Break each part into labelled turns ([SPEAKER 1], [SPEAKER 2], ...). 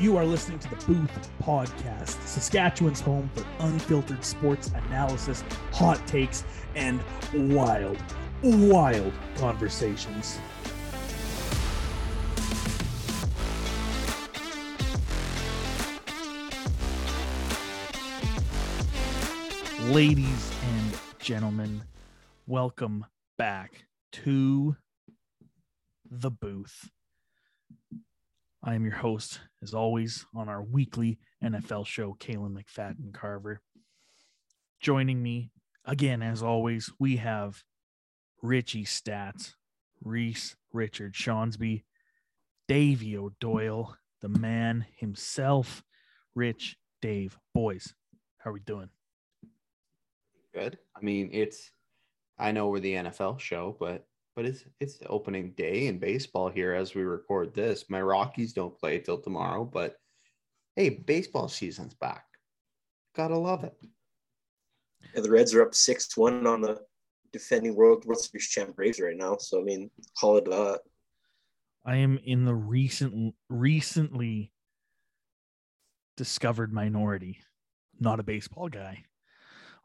[SPEAKER 1] You are listening to the Booth Podcast, Saskatchewan's home for unfiltered sports analysis, hot takes, and wild, wild conversations. Ladies and gentlemen, welcome back to the booth. I am your host, as always, on our weekly NFL show, Kalen McFadden Carver. Joining me again, as always, we have Richie Stats, Reese Richard Skjonsby, Davey O'Doyle, the man himself, Rich Dave. Boys, how are we doing?
[SPEAKER 2] Good. I mean, it's I know we're the NFL show, but but it's it's the opening day in baseball here as we record this. My Rockies don't play till tomorrow, but hey, baseball season's back. Gotta love it.
[SPEAKER 3] Yeah, the Reds are up six one on the defending World World Series champ Braves right now. So I mean, call it that.
[SPEAKER 1] I am in the recent recently discovered minority, not a baseball guy.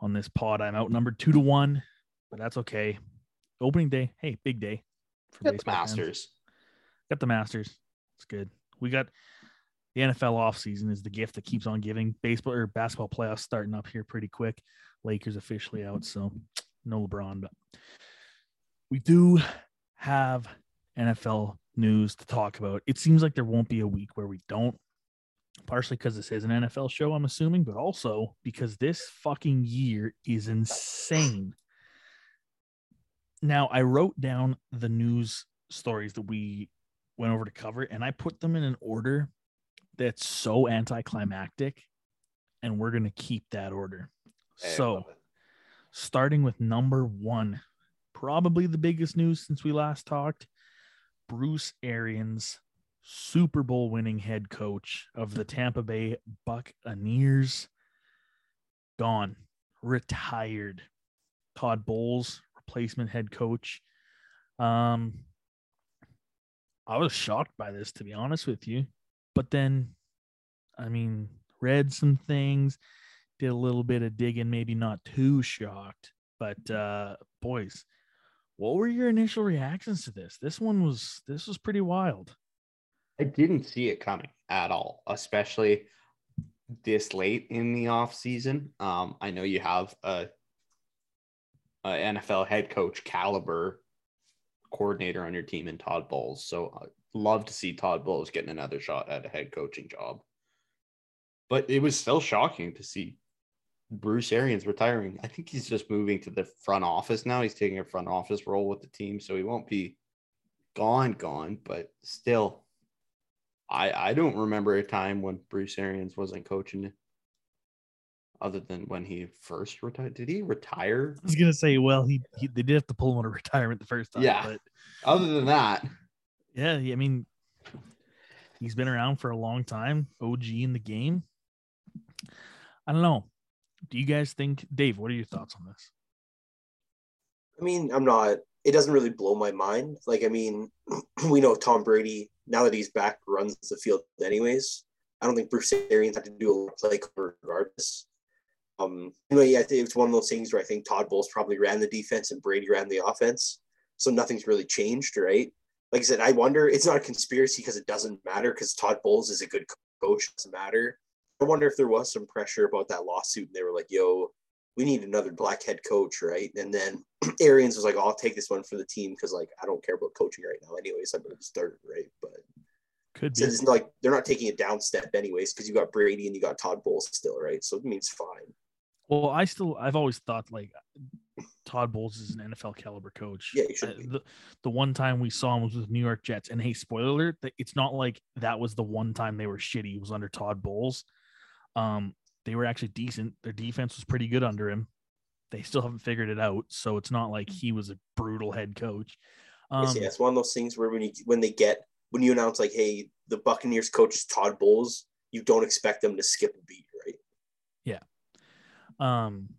[SPEAKER 1] On this pod, I'm outnumbered two to one, but that's okay. Opening day, hey, big day
[SPEAKER 2] for Got baseball. The Masters. Fans.
[SPEAKER 1] Got the Masters. It's good. We got the NFL offseason is the gift that keeps on giving. Baseball or basketball playoffs starting up here pretty quick. Lakers officially out, so no LeBron, but we do have NFL news to talk about. It seems like there won't be a week where we don't partially because this is an NFL show, I'm assuming, but also because this fucking year is insane. Now, I wrote down the news stories that we went over to cover, and I put them in an order that's so anticlimactic, and we're going to keep that order. Hey, so, starting with number one, probably the biggest news since we last talked Bruce Arians Super Bowl winning head coach of the Tampa Bay Buccaneers. Gone, retired. Todd Bowles, replacement head coach. Um, I was shocked by this, to be honest with you. But then, I mean, read some things, did a little bit of digging, maybe not too shocked. But uh, boys, what were your initial reactions to this? This one was this was pretty wild.
[SPEAKER 2] I didn't see it coming at all, especially this late in the off season. Um, I know you have a, a, NFL head coach caliber coordinator on your team in Todd Bowles, so I'd love to see Todd Bowles getting another shot at a head coaching job. But it was still shocking to see Bruce Arians retiring. I think he's just moving to the front office now. He's taking a front office role with the team, so he won't be gone, gone, but still I I don't remember a time when Bruce Arians wasn't coaching other than when he first retired. Did he retire?
[SPEAKER 1] I was gonna say, well, he, he they did have to pull him out of retirement the first time.
[SPEAKER 2] Yeah. But other than that,
[SPEAKER 1] yeah, I mean, he's been around for a long time. OG in the game. I don't know. Do you guys think, Dave? What are your thoughts on this?
[SPEAKER 3] I mean, I'm not. It doesn't really blow my mind. Like, I mean, we know Tom Brady now that he's back, runs the field anyways. I don't think Bruce Arians had to do a lot of play regardless. Um, anyway, I think it's one of those things where I think Todd Bowles probably ran the defense and Brady ran the offense, so nothing's really changed, right? Like I said, I wonder. It's not a conspiracy because it doesn't matter because Todd Bowles is a good coach. It doesn't matter. I wonder if there was some pressure about that lawsuit, and they were like, "Yo, we need another black head coach, right? And then Arians was like, oh, I'll take this one for the team because like I don't care about coaching right now, anyways. I'm gonna start right, but
[SPEAKER 1] could be.
[SPEAKER 3] So it's like they're not taking a down step anyways because you got Brady and you got Todd Bowles still, right? So it means fine.
[SPEAKER 1] Well, I still I've always thought like Todd Bowles is an NFL caliber coach.
[SPEAKER 3] Yeah, he should be.
[SPEAKER 1] The, the one time we saw him was with New York Jets, and hey, spoiler alert, it's not like that was the one time they were shitty. It was under Todd Bowles. Um, they were actually decent. Their defense was pretty good under him. They still haven't figured it out, so it's not like he was a brutal head coach.
[SPEAKER 3] Um, yeah, it's one of those things where when you when they get when you announce like, hey, the Buccaneers coach is Todd Bowles, you don't expect them to skip a beat, right?
[SPEAKER 1] Yeah. Um,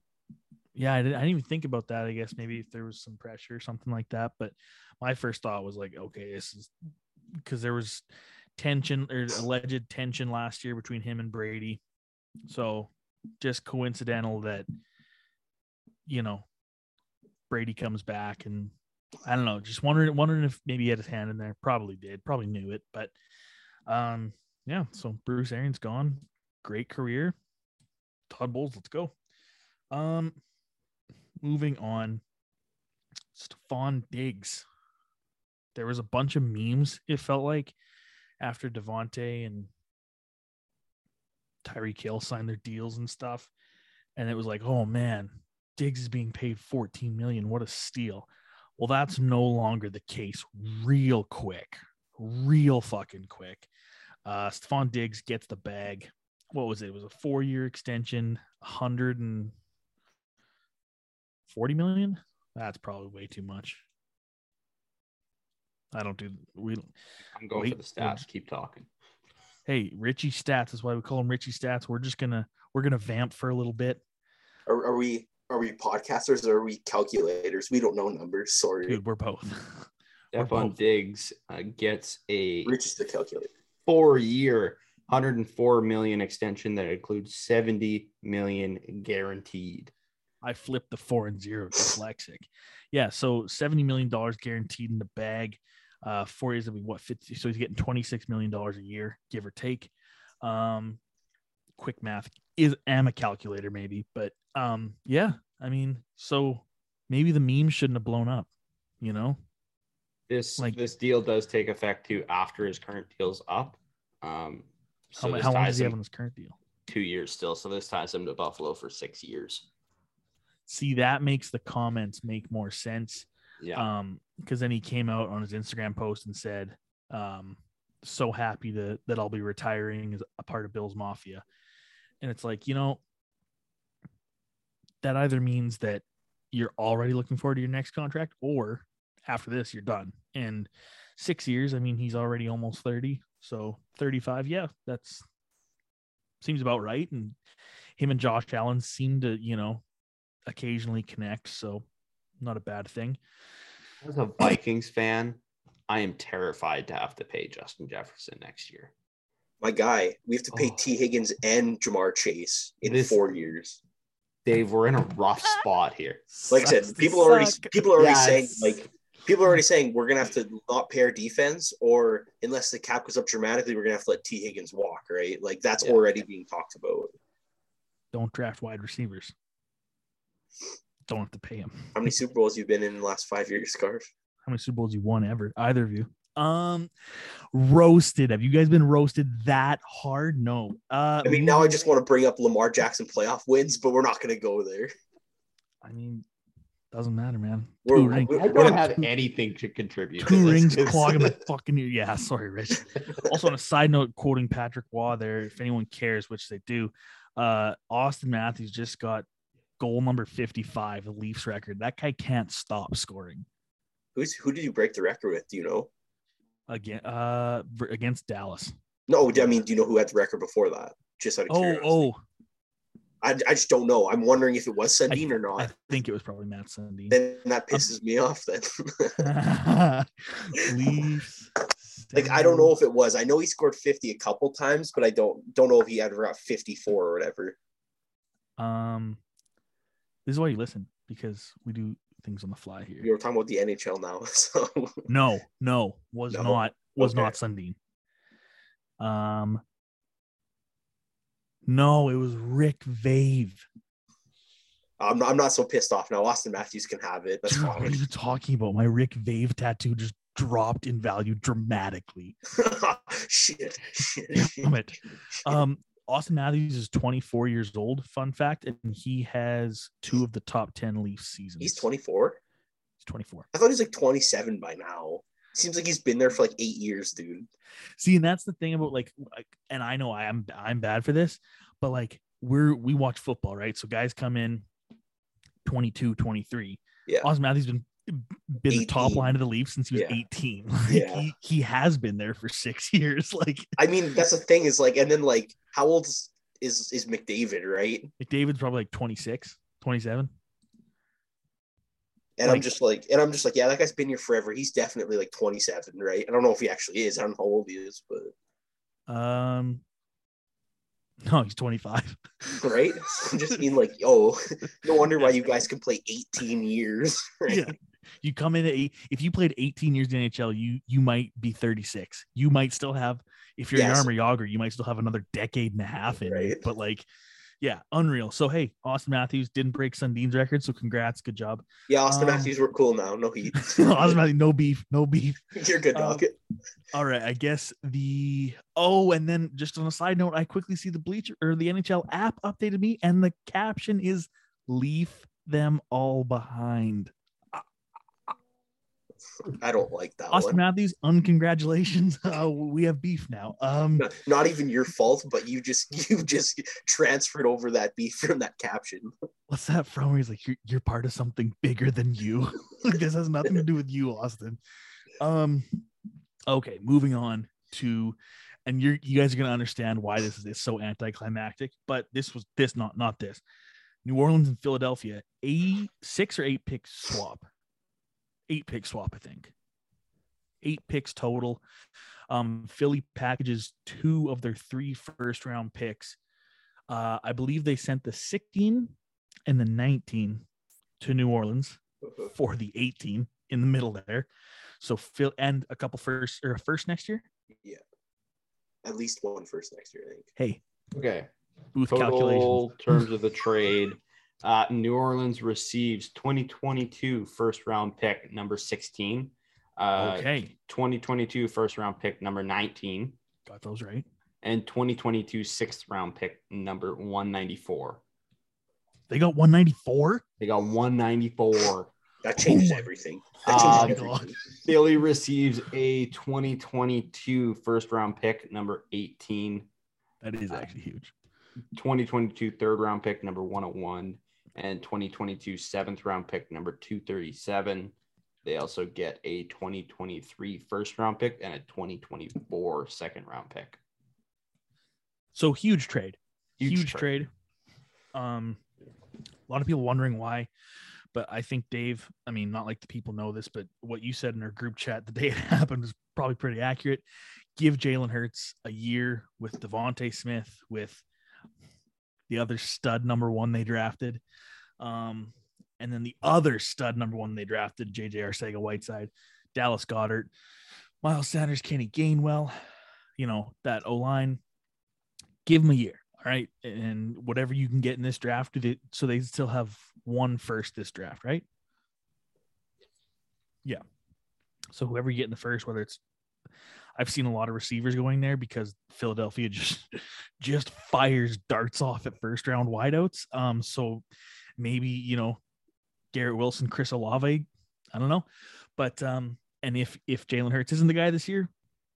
[SPEAKER 1] yeah, I didn't, I didn't even think about that. I guess maybe if there was some pressure or something like that. But my first thought was like, okay, this is because there was tension or alleged tension last year between him and Brady. So just coincidental that you know Brady comes back and I don't know, just wondering wondering if maybe he had his hand in there. Probably did, probably knew it, but um yeah, so Bruce Arians gone. Great career. Todd Bowles, let's go. Um moving on. Stefon Diggs. There was a bunch of memes, it felt like, after Davante and Tyreek Hill signed their deals and stuff. And it was like, oh man, Diggs is being paid 14 million. What a steal. Well, that's no longer the case real quick. Real fucking quick. Uh Stefon Diggs gets the bag. What was it? It was a four-year extension, 140 million. That's probably way too much. I don't do we
[SPEAKER 2] I'm going
[SPEAKER 1] Wait,
[SPEAKER 2] for the stats. Keep talking.
[SPEAKER 1] hey Richie stats is why we call him Richie stats. We're just gonna we're gonna vamp for a little bit.
[SPEAKER 3] Are, are we are we podcasters or are we calculators? We don't know numbers. Sorry.
[SPEAKER 1] Dude, we're both. We're Stefon.
[SPEAKER 2] Diggs uh, gets a
[SPEAKER 3] Richie the calculator.
[SPEAKER 2] four-year, 104 million extension that includes 70 million guaranteed.
[SPEAKER 1] I flipped the four and zero dyslexic. Yeah, so seventy million dollars guaranteed in the bag. Uh, four years will be what fifty. So he's getting twenty six million dollars a year, give or take. Um, quick math is am a calculator maybe, but um, yeah. I mean, so maybe the meme shouldn't have blown up. You know,
[SPEAKER 2] This
[SPEAKER 1] Like-
[SPEAKER 2] this deal does take effect too after his current deal's up. Um,
[SPEAKER 1] how,
[SPEAKER 2] so this
[SPEAKER 1] how long does he have on his current deal?
[SPEAKER 2] two years still. So this ties him to Buffalo for six years.
[SPEAKER 1] See, that makes the comments make more sense.
[SPEAKER 2] Yeah.
[SPEAKER 1] um because then he came out on his instagram post and said um so happy that that i'll be retiring as a part of bill's mafia and it's like you know that either means that you're already looking forward to your next contract or after this you're done and six years i mean he's already almost 30 so 35 yeah that's seems about right and him and josh allen seem to you know occasionally connect so not a bad thing
[SPEAKER 2] As a Vikings fan, I am terrified to have to pay Justin Jefferson next year.
[SPEAKER 3] My guy, we have to pay
[SPEAKER 2] Oh.
[SPEAKER 3] Tee Higgins and Ja'Marr Chase in
[SPEAKER 2] This-
[SPEAKER 3] four years.
[SPEAKER 2] Dave, we're in a rough spot here.
[SPEAKER 3] Like I said, people are already people are already
[SPEAKER 2] Yeah,
[SPEAKER 3] saying like people are already saying we're gonna have to not pair defense, or unless the cap goes up dramatically, we're gonna have to let Tee Higgins walk. Right? Like that's
[SPEAKER 2] Yeah.
[SPEAKER 3] already being talked about.
[SPEAKER 1] don't draft wide receivers. Don't have to pay him.
[SPEAKER 3] How many Super Bowls you've been in the last five years, Scarf?
[SPEAKER 1] How many Super Bowls you won ever? Either of you? Um, roasted. Have you guys been roasted that hard? No. Uh,
[SPEAKER 3] I mean, now I just want to bring up Lamar Jackson playoff wins, but we're not gonna go there.
[SPEAKER 1] I mean, doesn't matter, man.
[SPEAKER 3] We're-
[SPEAKER 1] Two, ring,
[SPEAKER 3] we're-
[SPEAKER 2] I
[SPEAKER 3] we're
[SPEAKER 2] don't
[SPEAKER 3] not-
[SPEAKER 2] have anything to contribute.
[SPEAKER 1] two
[SPEAKER 2] this.
[SPEAKER 1] rings clogging my fucking ear. Yeah, sorry, Rich. Also, on a side note, quoting Patrick Waugh there, if anyone cares, which they do, uh, Auston Matthews just got goal number 55, the Leafs record. That guy can't stop scoring
[SPEAKER 3] Who's who did you break the record with? Do you know?
[SPEAKER 1] again uh against Dallas.
[SPEAKER 3] No, I mean, do you know who had the record before that? Just out of
[SPEAKER 1] Oh,
[SPEAKER 3] curiosity.
[SPEAKER 1] oh,
[SPEAKER 3] I, I just don't know. I'm wondering if it was Sundin or not.
[SPEAKER 1] I think it was probably Mats Sundin.
[SPEAKER 3] Then that pisses me off. Then,
[SPEAKER 1] Leafs.
[SPEAKER 3] like, I don't know if it was. I know he scored 50 a couple times, but I don't don't know if he ever got 54 or whatever.
[SPEAKER 1] Um, this is why you listen because we do things on the fly here.
[SPEAKER 3] We were talking about the NHL now, so
[SPEAKER 1] No, no, was
[SPEAKER 3] No?
[SPEAKER 1] not was
[SPEAKER 3] Okay.
[SPEAKER 1] not Sundin. Um, no, it was Rick Vaive.
[SPEAKER 3] I'm not, I'm not so pissed off now. Auston Matthews can have it. That's
[SPEAKER 1] Dude, what are you talking about? My Rick Vaive tattoo just dropped in value dramatically.
[SPEAKER 3] shit, shit,
[SPEAKER 1] Damn it.
[SPEAKER 3] shit.
[SPEAKER 1] Um, Auston Matthews is 24 years old. Fun fact, and he has two of the top 10 Leafs seasons.
[SPEAKER 3] He's 24.
[SPEAKER 1] He's 24.
[SPEAKER 3] I thought he's like 27 by now. Seems like he's been there for like eight years, dude.
[SPEAKER 1] See, and that's the thing about like, like, and I know I am I'm bad for this, but like we're we watch football, right? So guys come in 22, 23.
[SPEAKER 3] Yeah.
[SPEAKER 1] Auston Matthews been been the top line of the Leafs since he was
[SPEAKER 3] Yeah.
[SPEAKER 1] 18. Like,
[SPEAKER 3] Yeah.
[SPEAKER 1] he, he has been there for six years. Like
[SPEAKER 3] I mean, that's the thing is like, and then like, how old is is, is McDavid, right?
[SPEAKER 1] McDavid's probably like 26, 27.
[SPEAKER 3] And I'm just like, and I'm just like, yeah, that guy's been here forever. He's definitely like 27, right? I don't know if he actually is. I don't know how old he is, but
[SPEAKER 1] Um, no, he's 25.
[SPEAKER 3] right? I just mean like, oh, no wonder why you guys can play 18 years. Right?
[SPEAKER 1] Yeah. You come in at eight, if you played 18 years in NHL, you you might be 36. You might still have, if you're
[SPEAKER 3] Yes.
[SPEAKER 1] an Jaromir Jagr, you might still have another decade and a half in.
[SPEAKER 3] Right.
[SPEAKER 1] But like, yeah, unreal. So hey, Auston Matthews didn't break Sundin's record, so congrats, good job.
[SPEAKER 3] Yeah, Austin
[SPEAKER 1] Um,
[SPEAKER 3] Matthews, we're cool now. No heat.
[SPEAKER 1] Auston Matthews, no beef, no beef.
[SPEAKER 3] You're good,
[SPEAKER 1] Um. All right, I guess the oh, and then just on a side note, I quickly see the Bleacher or the NHL app updated me, and the caption is "Leave them all behind."
[SPEAKER 3] I don't like that
[SPEAKER 1] Austin
[SPEAKER 3] one.
[SPEAKER 1] Matthews, uncongratulations. Uh, we have beef now. Um,
[SPEAKER 3] Not, not even your fault, but you just you just transferred over that beef from that caption.
[SPEAKER 1] what's that from? Where he's like, "You're you're part of something bigger than you." like this has nothing to do with you, Austin. Um, okay, moving on to, and you're you guys are gonna understand why this is it's so anticlimactic. But this was this not not this. New Orleans and Philadelphia, a six or eight pick swap, eight pick swap, I think. Eight picks total. Um, Philly packages two of their three first round picks. Uh, I believe they sent the 16 and the 19 to New Orleans for the 18 in the middle there. So Phil and a couple first or first next year.
[SPEAKER 3] Yeah, at least one first next year, I think.
[SPEAKER 1] Hey,
[SPEAKER 2] Okay.
[SPEAKER 1] booth calculations.
[SPEAKER 2] Total terms of the trade. Uh, New Orleans receives 2022 first round pick number 16. Uh,
[SPEAKER 1] Okay,
[SPEAKER 2] 2022 first round pick number 19
[SPEAKER 1] got those right.
[SPEAKER 2] and 2022 sixth round pick number 194.
[SPEAKER 1] They got 194.
[SPEAKER 2] They got 194.
[SPEAKER 3] That changes everything.
[SPEAKER 2] Uh,
[SPEAKER 3] That changes
[SPEAKER 1] God.
[SPEAKER 3] everything.
[SPEAKER 2] Philly receives a 2022 first round pick number 18,
[SPEAKER 1] That is
[SPEAKER 2] Uh,
[SPEAKER 1] actually huge.
[SPEAKER 2] 2022 third round pick number 101, and 2022 seventh round pick number 237. They also get a 2023 first round pick and a 2024 second round pick.
[SPEAKER 1] So huge trade.
[SPEAKER 2] Huge
[SPEAKER 1] Huge,
[SPEAKER 2] trade.
[SPEAKER 1] trade. Um, a lot of people wondering why, but I think Dave. I mean, not like the people know this, but what you said in our group chat the day it happened was probably pretty accurate. Give Jalen Hurts a year with DeVonta Smith, with the other stud number one they drafted, um, and then the other stud number one they drafted, JJ Arcega Whiteside, Dallas Goedert, Miles Sanders, Kenny Gainwell. You know that O line. Give them a year. All right. And whatever you can get in this draft, so they still have one first this draft, right? Yeah. So whoever you get in the first, whether it's I've seen a lot of receivers going there because Philadelphia just just fires darts off at first round wideouts. Um, so maybe you know Garrett Wilson, Chris Olave, I don't know, but um, and if if Jalen Hurts isn't the guy this year,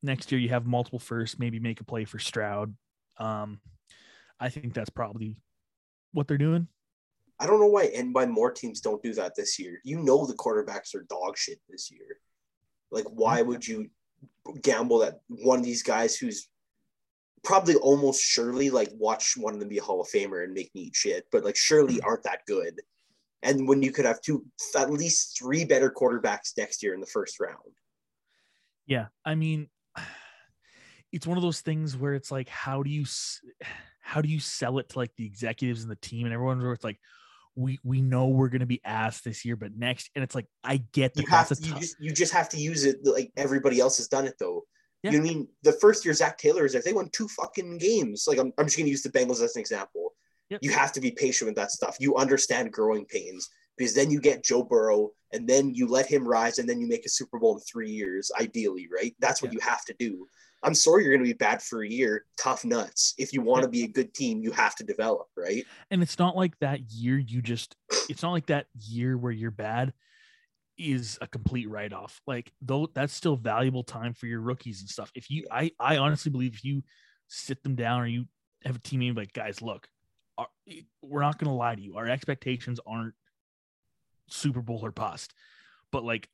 [SPEAKER 1] next year you have multiple firsts, maybe make a play for Stroud. Um, I think that's probably what they're doing.
[SPEAKER 3] I don't know why and why more teams don't do that this year. You know the quarterbacks are dog shit this year. Like, why would you gamble that one of these guys who's probably almost surely like watch one of them be a Hall of Famer and make me eat shit, but like surely mm-hmm. aren't that good. And when you could have two, at least three better quarterbacks next year in the first round.
[SPEAKER 1] Yeah, I mean, it's one of those things where it's like, how do you, how do you sell it to like the executives and the team and everyone? Where it's like, we we know we're gonna be asked this year, but next, and it's like, I get that
[SPEAKER 3] You have to, you just you just have to use it like everybody else has done it though.
[SPEAKER 1] Yeah.
[SPEAKER 3] You know I mean the first year Zac Taylor is there, they won two fucking games. Like I'm, I'm just gonna use the Bengals as an example.
[SPEAKER 1] Yep.
[SPEAKER 3] You have to be patient with that stuff. You understand growing pains because then you get Joe Burrow and then you let him rise and then you make a Super Bowl in three years, ideally, right? That's what
[SPEAKER 1] Yeah.
[SPEAKER 3] you have to do. I'm sorry you're gonna be bad for a year. Tough nuts. If you want to be a good team, you have to develop, right?
[SPEAKER 1] and it's not like that year you just it's not like that year where you're bad is a complete write-off like though that's still valuable time for your rookies and stuff if you i i honestly believe if you sit them down or you have a team meeting like guys look our, we're not going to lie to you our expectations aren't super bowl or bust but like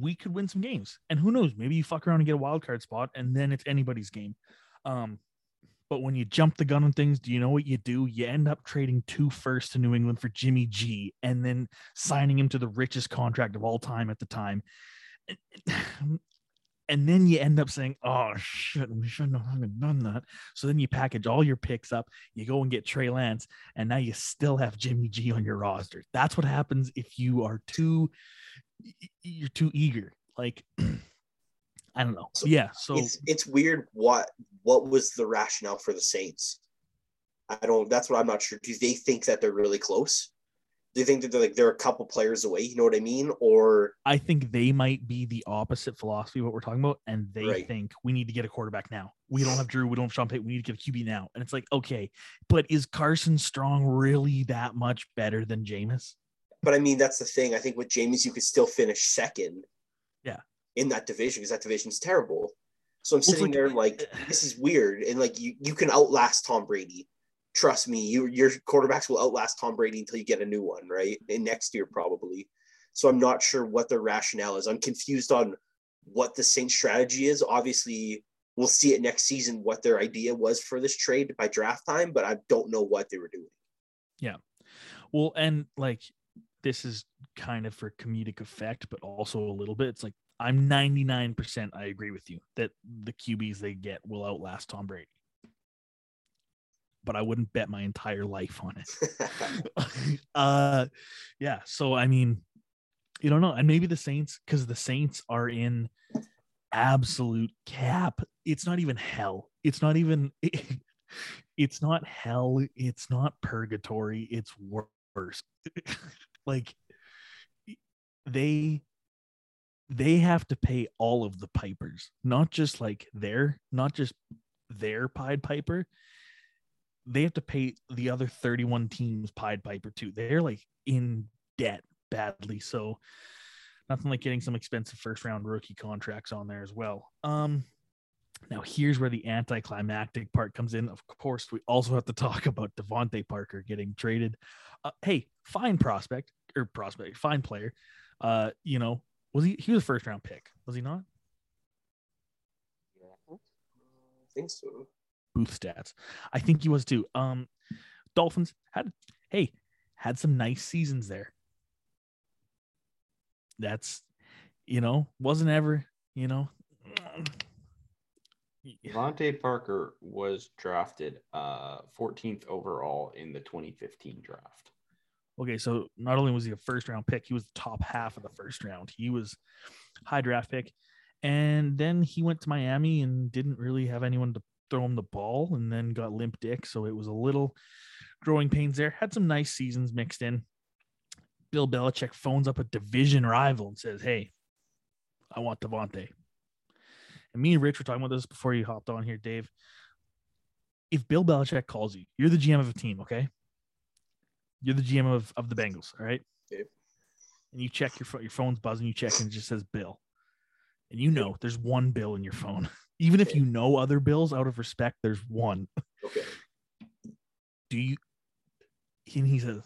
[SPEAKER 1] we could win some games and who knows maybe you fuck around and get a wild card spot and then it's anybody's game um but when you jump the gun on things, do you know what you do? You end up trading two firsts to New England for Jimmy G and then signing him to the richest contract of all time at the time. and then you end up saying, "Oh shit, we shouldn't have done that." So then you package all your picks up, you go and get Trey Lance, and now you still have Jimmy G on your roster. That's what happens if you are too you're too eager. Like I don't know.
[SPEAKER 3] So
[SPEAKER 1] yeah, so
[SPEAKER 3] it's it's weird what what was the rationale for the Saints? I don't that's what I'm not sure. Do they think that they're really close? Do you think that they're like they're a couple players away? You know what I mean? Or
[SPEAKER 1] I think they might be the opposite philosophy of what we're talking about, and they
[SPEAKER 3] Right.
[SPEAKER 1] think we need to get a quarterback now. We don't have Drew, we don't have Sean Payton, we need to get a QB now. And it's like, okay, but is Carson Strong really that much better than Jameis?
[SPEAKER 3] But I mean that's the thing. I think with Jameis you could still finish second.
[SPEAKER 1] Yeah.
[SPEAKER 3] In that division because that division's terrible. So I'm sitting
[SPEAKER 1] like-
[SPEAKER 3] there like uh, this is weird and like you you can outlast Tom Brady. Trust me, you your quarterbacks will outlast Tom Brady until you get a new one, right? And next year probably. So I'm not sure what their rationale is. I'm confused on what the Saints strategy is. Obviously, we'll see it next season what their idea was for this trade by draft time, but I don't know what they were doing. Yeah.
[SPEAKER 1] Well, and like this is kind of for comedic effect, but also a little bit. It's like I'm 99% I agree with you that the QBs they get will outlast Tom Brady. But I wouldn't bet my entire life on it. uh yeah, so I mean, you don't know. And maybe the Saints, because the Saints are in absolute cap. It's not even hell. It's not even it's not hell. It's not purgatory. It's worse. Like they they have to pay all of the pipers, not just like their, not just their Pied Piper. They have to pay the other 31 teams Pied Piper too. They're like in debt badly. So nothing like getting some expensive first round rookie contracts on there as well. Um now here's where the anticlimactic part comes in. Of course, we also have to talk about DeVante Parker getting traded. Uh, hey, fine prospect or prospect, fine player. Uh, you know, was he he was a first round pick, was he not?
[SPEAKER 3] I think so.
[SPEAKER 1] Booth stats. I think he was too. Um Dolphins had hey, had some nice seasons there. That's you know, wasn't ever, you know.
[SPEAKER 2] DeVante Parker was drafted uh 14th overall in the 2015 draft.
[SPEAKER 1] Okay, so not only was he a first round pick, he was the top half of the first round. He was high draft pick. And then he went to Miami and didn't really have anyone to throw him the ball and then got limp dick. So it was a little growing pains there. Had some nice seasons mixed in. Bill Belichick phones up a division rival and says, Hey, I want DeVante. And me and Rich were talking about this before you hopped on here, Dave. If Bill Belichick calls you, you're the GM of a team, okay? You're the GM of, of the Bengals, all right?
[SPEAKER 3] Okay.
[SPEAKER 1] And you check your phone, your phone's buzzing, you check and it just says Bill. And you know there's one bill in your phone. Even if you know other bills out of respect, there's one.
[SPEAKER 3] Okay.
[SPEAKER 1] Do you and he says,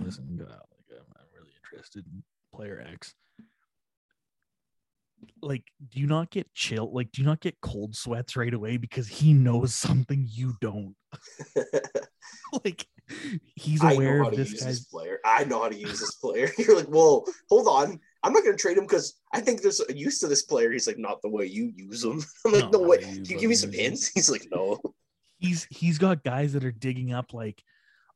[SPEAKER 1] Listen, I'm really interested in player X. Like, do you not get chill? Like, do you not get cold sweats right away because he knows something you don't? like, he's aware of this guy's
[SPEAKER 3] this player. I know how to use this player. You're like, well, hold on. I'm not going to trade him because I think there's a use to this player. He's like, not the way you use him. I'm like,
[SPEAKER 1] No,
[SPEAKER 3] no, way.
[SPEAKER 1] you
[SPEAKER 3] Can you give me some hints? He's like, no.
[SPEAKER 1] he's he's got guys that are digging up like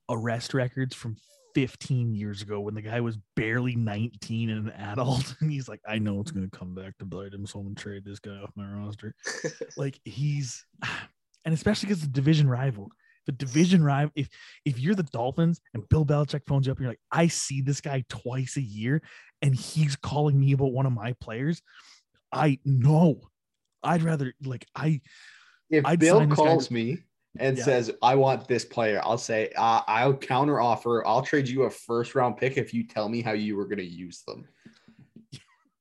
[SPEAKER 1] arrest records from 15 years ago when the guy was barely 19 and an adult and he's like i know it's going to come back to bite him so i'm going to trade this guy off my roster. Like he's and especially because the division rival. The division rival if if you're the dolphins and bill belichick phones you up and you're like i see this guy twice a year and he's calling me about one of my players i know. I'd rather like i
[SPEAKER 2] If
[SPEAKER 1] I'd
[SPEAKER 2] Bill
[SPEAKER 1] sign guy
[SPEAKER 2] calls me and
[SPEAKER 1] Yeah.
[SPEAKER 2] says, I want this player, I'll say, uh, I'll counter offer. I'll trade you a first round pick if you tell me how you were going to use them.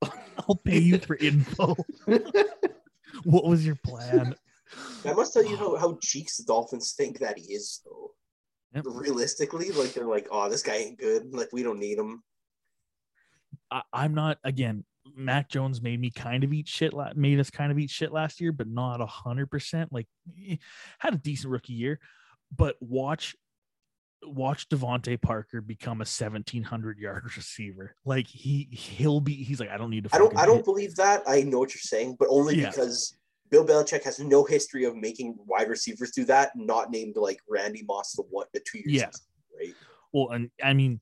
[SPEAKER 1] i'll pay you for info what was your plan
[SPEAKER 3] I must tell you how, how cheeks the Dolphins think that he is, though.
[SPEAKER 1] Yep.
[SPEAKER 3] Realistically, like they're like, oh, this guy ain't good. Like we don't need him.
[SPEAKER 1] I, I'm not again. Mac Jones made me kind of eat shit. La- made us kind of eat shit last year, but not a hundred percent. Like, eh, had a decent rookie year, but watch watch DeVante Parker become a 1700 yard receiver. Like he he'll be he's like I don't need to
[SPEAKER 3] I don't I don't
[SPEAKER 1] hit."
[SPEAKER 3] believe that. I know what you're saying, but only
[SPEAKER 1] Yeah.
[SPEAKER 3] because Bill Belichick has no history of making wide receivers do that, not named like Randy Moss the one the two years.
[SPEAKER 1] Yeah.
[SPEAKER 3] Right.
[SPEAKER 1] Well, and I mean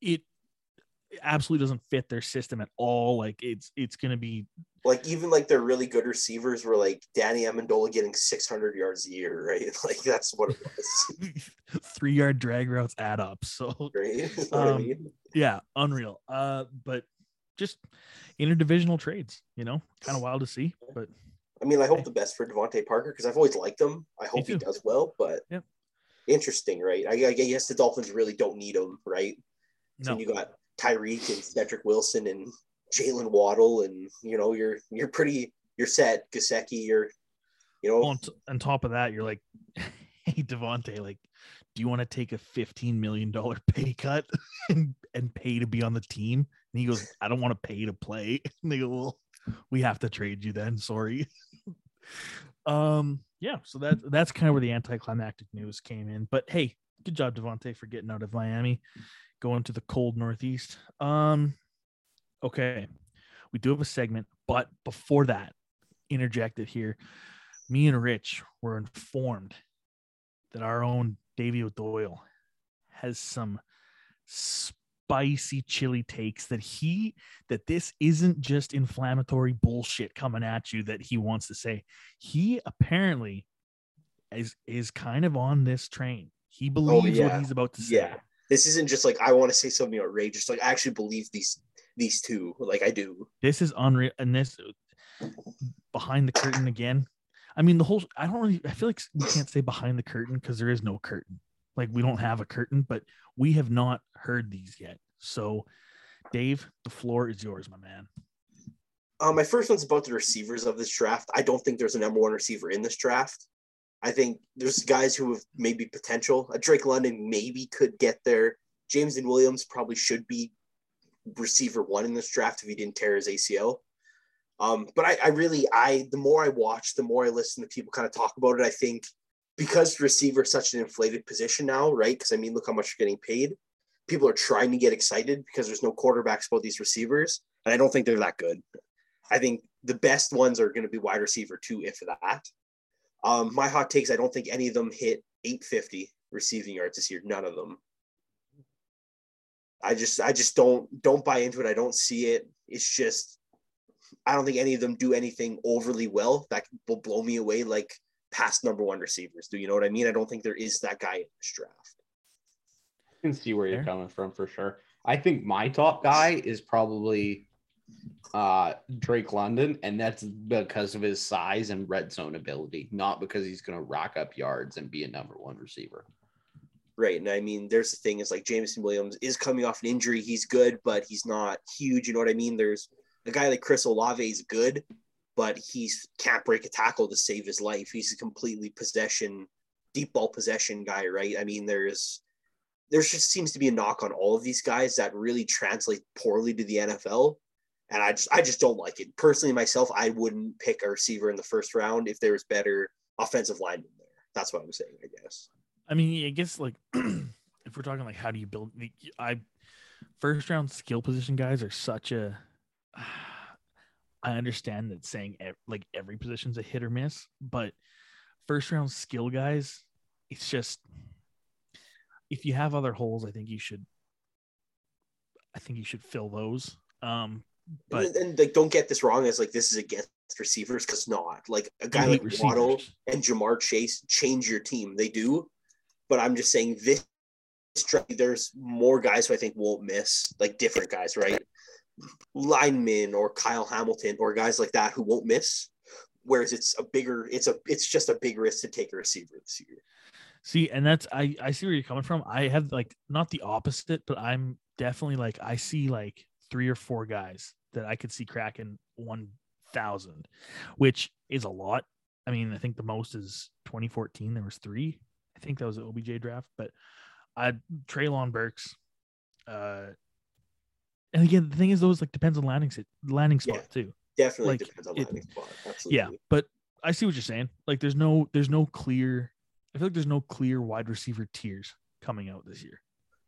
[SPEAKER 1] it absolutely doesn't fit their system at all. Like it's it's gonna be
[SPEAKER 3] Like even like their really good receivers were like Danny Amendola getting 600 yards a year, right? Like that's what it was,
[SPEAKER 1] three yard drag routes add up. So
[SPEAKER 3] right? What I
[SPEAKER 1] Um,
[SPEAKER 3] mean?
[SPEAKER 1] yeah, unreal. Uh, but just interdivisional trades, you know, kind of wild to see. But
[SPEAKER 3] I mean, I hope the best for DeVante Parker because I've always liked him. I hope he does well, but
[SPEAKER 1] Yep.
[SPEAKER 3] interesting, right? I, I guess the Dolphins really don't need him, right? So
[SPEAKER 1] no,
[SPEAKER 3] you got Tyreek and Cedric Wilson and Jaylen Waddle, and you know you're you're pretty you're set. Gesicki, you're you know
[SPEAKER 1] on, t- on top of that, you're like, hey DeVante, like, do you want to take a fifteen million dollar pay cut and, and pay to be on the team? And he goes, I don't want to pay to play. And they go, well, we have to trade you then. Sorry. um, yeah. So that that's kind of where the anticlimactic news came in. But hey, good job, DeVante for getting out of Miami, going to the cold Northeast. Um, okay, we do have a segment, but before that, interjected here me and Rich were informed that our own Davey O'Doyle has some spicy chili takes that he that this isn't just inflammatory bullshit coming at you that he wants to say. He apparently is is kind of on this train. He believes
[SPEAKER 3] yeah.
[SPEAKER 1] what he's about to say.
[SPEAKER 3] yeah. This isn't just like I want to say something outrageous. Like I actually believe these these two. Like I do.
[SPEAKER 1] This is unreal, and this behind the curtain again. I mean, the whole. I don't really. I feel like we can't say behind the curtain because there is no curtain. Like we don't have a curtain, but we have not heard these yet. So, Dave, the floor is yours, my man.
[SPEAKER 3] Uh, my first one's about the receivers of this draft. I don't think there's a number one receiver in this draft. I think there's guys who have maybe potential. A Drake London maybe could get there. Jameson Williams probably should be receiver one in this draft if he didn't tear his ACL. Um, but I, I really, I the more I watch, the more I listen to people kind of talk about it. I think because receiver is such an inflated position now, right? Because I mean, look how much you're getting paid. People are trying to get excited because there's no quarterbacks about these receivers, and I don't think they're that good. I think the best ones are going to be wide receiver two, if that. Um, my hot takes: I don't think any of them hit 850 receiving yards this year. None of them. I just, I just don't, don't buy into it. I don't see it. It's just, I don't think any of them do anything overly well that will blow me away like past number one receivers. Do you know what I mean? I don't think there is that guy in this draft.
[SPEAKER 2] I can see where you're coming from for sure. I think my top guy is probably uh Drake London, and that's because of his size and red zone ability, not because he's gonna rack up yards and be a number one receiver.
[SPEAKER 3] Right. And I mean, there's the thing is like Jameson Williams is coming off an injury. He's good, but he's not huge. You know what I mean? There's a guy like Chris Olave is good, but he can't break a tackle to save his life. He's a completely possession, deep ball possession guy, right? I mean, there's there just seems to be a knock on all of these guys that really translate poorly to the NFL. And I just I just don't like it. Personally, myself, I wouldn't pick a receiver in the first round if there was better offensive linemen there. That's what I'm saying, I guess.
[SPEAKER 1] I mean, I guess like if we're talking like how do you build? I first round skill position guys are such a. I understand that saying like every position's a hit or miss, but first round skill guys, it's just if you have other holes, I think you should. I think you should fill those. Um, but
[SPEAKER 3] and, and like don't get this wrong as like this is against receivers because not like a guy like Waddle and Ja'Marr Chase change your team. They do, but I'm just saying this. There's more guys who I think won't miss, like different guys, right? Linemen or Kyle Hamilton or guys like that who won't miss. Whereas it's a bigger, it's a, it's just a big risk to take a receiver this year.
[SPEAKER 1] See, and that's I I see where you're coming from. I have like not the opposite, but I'm definitely like I see like three or four guys that I could see cracking one thousand, which is a lot. I mean, I think the most is 2014. There was three. I think that was the OBJ draft, but I Treylon Burks. Uh, and again, the thing is, those like depends on landing sit landing spot
[SPEAKER 3] Yeah.
[SPEAKER 1] too.
[SPEAKER 3] Definitely
[SPEAKER 1] Like,
[SPEAKER 3] depends on
[SPEAKER 1] it-
[SPEAKER 3] landing spot. Absolutely.
[SPEAKER 1] Yeah, but I see what you're saying. Like, there's no there's no clear I feel like there's no clear wide receiver tiers coming out this year.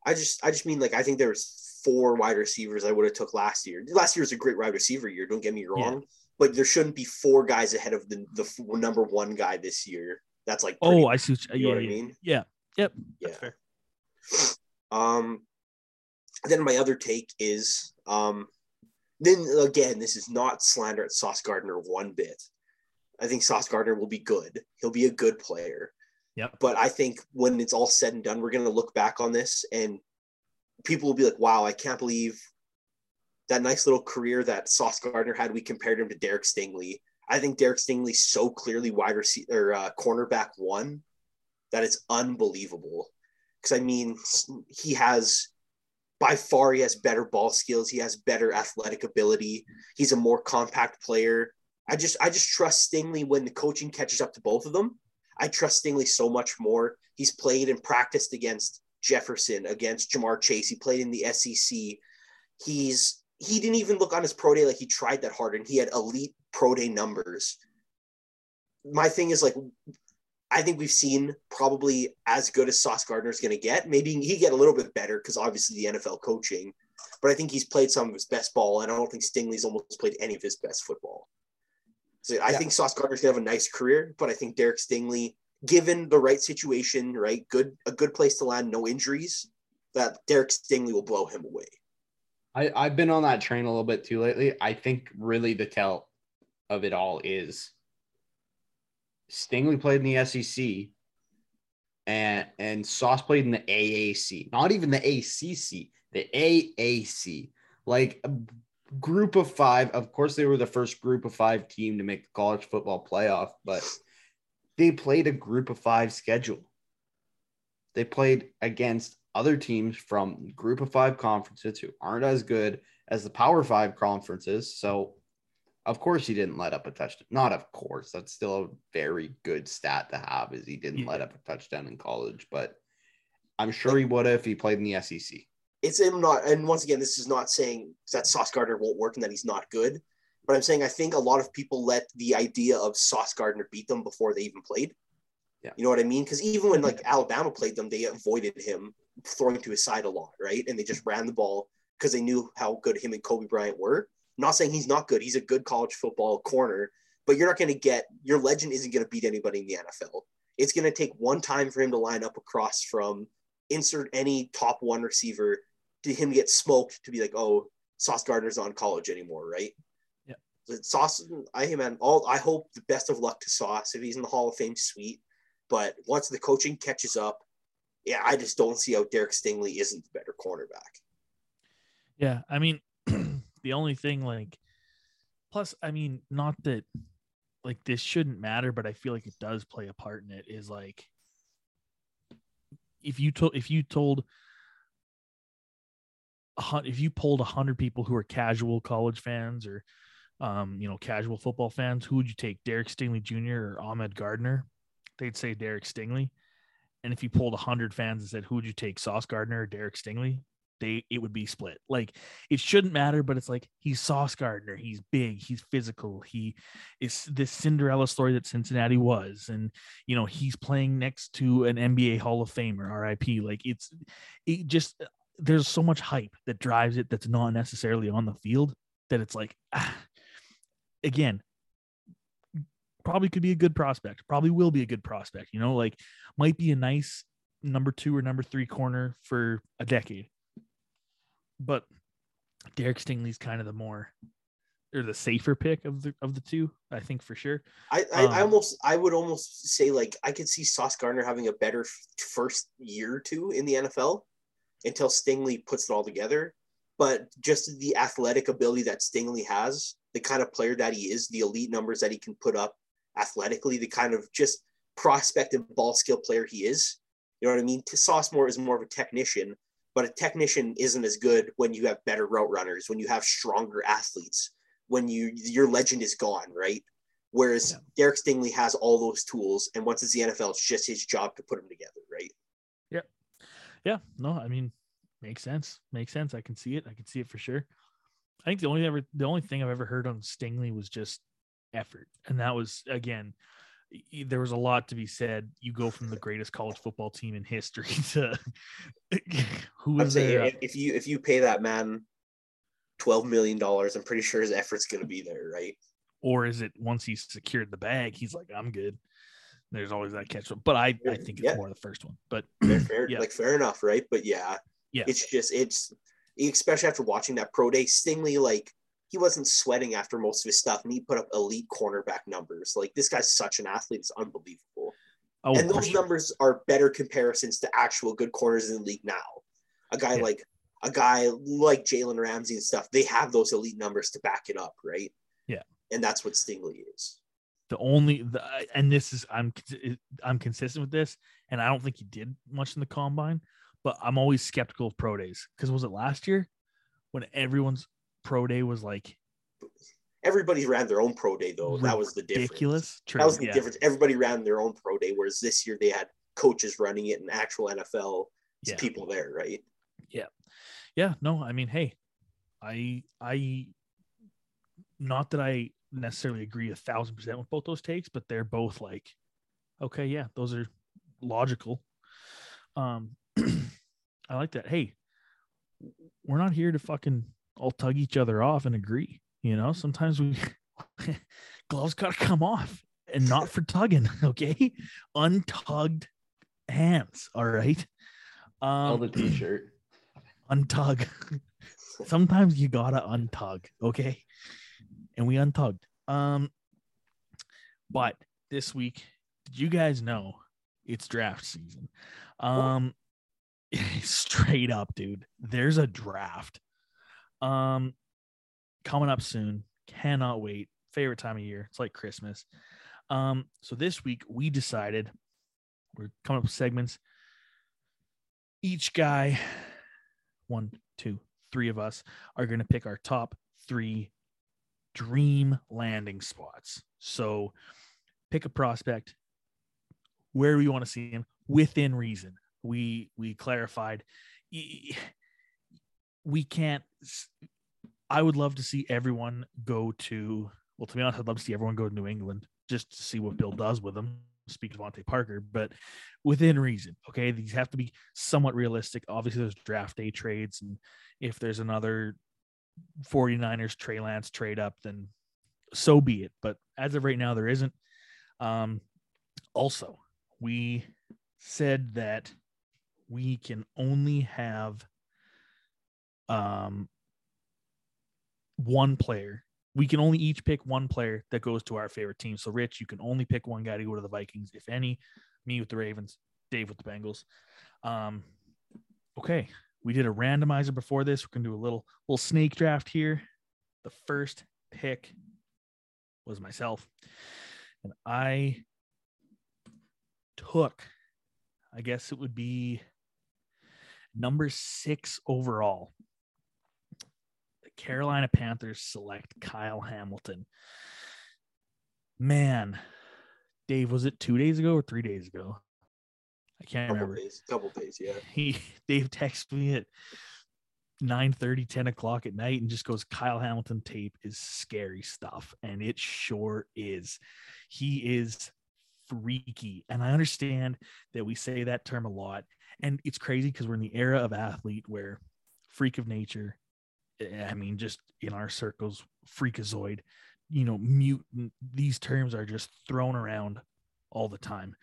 [SPEAKER 3] I just I just mean like I think there was four wide receivers I would have took last year. Last year was a great wide receiver year. Don't get me wrong, but there shouldn't be four guys ahead of the the f- number one guy this year. That's like pretty-
[SPEAKER 1] Oh, I see. What you,
[SPEAKER 3] you know
[SPEAKER 1] yeah,
[SPEAKER 3] what I mean?
[SPEAKER 1] yeah. Yep.
[SPEAKER 3] yeah.
[SPEAKER 1] Fair.
[SPEAKER 3] Um, then my other take is um, then again, this is not slander at Sauce Gardner one bit. I think Sauce Gardner will be good. He'll be a good player.
[SPEAKER 1] Yep.
[SPEAKER 3] But I think when it's all said and done, we're going to look back on this and people will be like, wow, I can't believe that nice little career that Sauce Gardner had. We compared him to Derek Stingley. I think Derek Stingley's so clearly wide receiver or uh, cornerback one that it's unbelievable. Because I mean, he has by far he has better ball skills. He has better athletic ability. He's a more compact player. I just I just trust Stingley when the coaching catches up to both of them. I trust Stingley so much more. He's played and practiced against Jefferson, against Ja'Marr Chase. He played in the SEC. He's he didn't even look on his pro day like he tried that hard, and he had elite pro day numbers. My thing is like, I think we've seen probably as good as Sauce Gardner is going to get. Maybe he get a little bit better because obviously the NFL coaching, but I think he's played some of his best ball, and I don't think Stingley's almost played any of his best football. So I
[SPEAKER 2] Yeah.
[SPEAKER 3] think Sauce Gardner's gonna have a nice career, but I think Derek Stingley, given the right situation, right, good a good place to land, no injuries, that Derek Stingley will blow him away.
[SPEAKER 2] I, I've been on that train a little bit too lately. I think really the tell of it all is Stingley played in the SEC and and Sauce played in the AAC, not even the ACC, the AAC. Like group of five. Of course, they were the first group of five team to make the college football playoff, but they played a group of five schedule. They played against other teams from group of five conferences who aren't as good as the power five conferences. So, of course, he didn't let up a touchdown. Not of course. That's still a very good stat to have is he didn't let up a touchdown in college, but I'm sure he would have if he played in the SEC.
[SPEAKER 3] It's him not, and once again, this is not saying that Sauce Gardner won't work and that he's not good, but I'm saying I think a lot of people let the idea of Sauce Gardner beat them before they even played.
[SPEAKER 2] Yeah.
[SPEAKER 3] You know what I mean? Because even when like Alabama played them, they avoided him throwing to his side a lot, right? And they just ran the ball because they knew how good him and Kobe Bryant were. not saying he's not good. He's a good college football corner, but you're not going to get your legend isn't going to beat anybody in the NFL. It's going to take one time for him to line up across from insert any top one receiver to him get smoked to be like, oh, Sauce Gardner's not in college anymore, right?
[SPEAKER 1] Yeah.
[SPEAKER 3] Sauce, I man, all I hope the best of luck to Sauce if he's in the Hall of Fame, sweet. But once the coaching catches up, yeah, I just don't see how Derek Stingley isn't the better cornerback.
[SPEAKER 1] Yeah, I mean, the only thing like, plus, I mean, not that like this shouldn't matter, but I feel like it does play a part in it. Is like, if you told if you told if you polled a hundred people who are casual college fans or um, you know, casual football fans, who would you take, Derek Stingley Jr. or Ahmad Gardner? They'd say Derek Stingley. And if you polled a hundred fans and said, who would you take, Sauce Gardner or Derek Stingley? They it would be split. Like it shouldn't matter, but it's like he's Sauce Gardner. He's big. He's physical. He is this Cinderella story that Cincinnati was, and you know he's playing next to an NBA Hall of Famer, RIP. Like it's it just there's so much hype that drives it that's not necessarily on the field that it's like ah, again probably could be a good prospect probably will be a good prospect you know like might be a nice number two or number three corner for a decade. But Derek Stingley's kind of the more or the safer pick of the of the two I think for sure.
[SPEAKER 3] I, I, I
[SPEAKER 1] Um,
[SPEAKER 3] almost I would almost say like I could see Sauce Gardner having a better first year or two in the NFL until Stingley puts it all together. But just the athletic ability that Stingley has, the kind of player that he is, the elite numbers that he can put up athletically, the kind of just prospect and ball skill player he is. You know what I mean? Sauce more is more of a technician, but a technician isn't as good when you have better route runners, when you have stronger athletes, when you your legend is gone, right? Whereas
[SPEAKER 1] Yeah.
[SPEAKER 3] Derek Stingley has all those tools, and once it's the NFL, it's just his job to put them together, right?
[SPEAKER 1] Yeah no I mean makes sense makes sense I can see it I can see it for sure I think the only ever the only thing I've ever heard on Stingley was just effort and that was again there was a lot to be said. You go from the greatest college football team in history to who there?
[SPEAKER 3] saying uh, if, you if you pay that man twelve million dollars, I'm pretty sure his effort's gonna be there, right?
[SPEAKER 1] or is it once he's secured the bag, he's like, I'm good. There's always that catch. But I, I think it's
[SPEAKER 3] Yeah.
[SPEAKER 1] more the first one. But
[SPEAKER 3] Fair, fair
[SPEAKER 1] Yeah.
[SPEAKER 3] like fair enough, right? But yeah,
[SPEAKER 1] Yeah.
[SPEAKER 3] it's just it's especially after watching that pro day, Stingley like he wasn't sweating after most of his stuff, and he put up elite cornerback numbers. Like this guy's such an athlete; it's unbelievable.
[SPEAKER 1] oh,
[SPEAKER 3] and those
[SPEAKER 1] sure.
[SPEAKER 3] numbers are better comparisons to actual good corners in the league now. A guy
[SPEAKER 1] Yeah.
[SPEAKER 3] like a guy like Jalen Ramsey and stuff, they have those elite numbers to back it up, right?
[SPEAKER 1] Yeah.
[SPEAKER 3] And that's what Stingley is.
[SPEAKER 1] The only the, and this is I'm I'm consistent with this, and I don't think he did much in the combine, but I'm always skeptical of pro days because was it last year when everyone's pro day was like
[SPEAKER 3] Everybody ran their own pro day though. That was the difference.
[SPEAKER 1] ridiculous? True,
[SPEAKER 3] That was the
[SPEAKER 1] yeah,
[SPEAKER 3] difference. Everybody ran their own pro day, whereas this year they had coaches running it and actual NFL
[SPEAKER 1] Yeah.
[SPEAKER 3] people there, right?
[SPEAKER 1] Yeah. Yeah. No, I mean, hey, I I not that I necessarily agree a thousand percent with both those takes, but they're both like, okay, yeah, those are logical. Um, I like that. Hey, we're not here to fucking all tug each other off and agree. You know, sometimes we gloves gotta come off and not for tugging. Okay, untugged hands. All right. Um,
[SPEAKER 2] the t-shirt.
[SPEAKER 1] untug. Sometimes you gotta untug, okay? And we untugged. Um, but this week, did you guys know it's draft season? Um, straight up, dude. There's a draft. Um, coming up soon. Cannot wait. Favorite time of year. It's like Christmas. Um, so this week we decided we're coming up with segments. Each guy one, two, three of us are going to pick our top three dream landing spots. So pick a prospect where we want to see him within reason. We we clarified we can't I would love to see everyone go to well to be honest I'd love to see everyone go to New England just to see what Bill does with them. Speak of DeVante Parker, but within reason. Okay. These have to be somewhat realistic. Obviously, there's draft day trades. And if there's another 49ers Trey Lance trade up, then so be it. But as of right now, there isn't. Um, also, we said that we can only have um, one player. We can only each pick one player that goes to our favorite team. So, Rich, you can only pick one guy to go to the Vikings, if any. Me with the Ravens, Dave with the Bengals. Um, okay, we did a randomizer before this. We're gonna do a little little snake draft here. The first pick was myself, and I took, I guess it would be number six overall. The Carolina Panthers select Kyle Hamilton. Man, Dave, was it two days ago or three days ago? I can't
[SPEAKER 3] Couple
[SPEAKER 1] remember
[SPEAKER 3] days, couple days, yeah.
[SPEAKER 1] he Dave texted me at 9 30, 10 o'clock at night and just goes, Kyle Hamilton tape is scary stuff. And it sure is. He is freaky. And I understand that we say that term a lot. And it's crazy because we're in the era of athlete where freak of nature, eh, I mean, just in our circles, freakazoid, you know, mutant, these terms are just thrown around all the time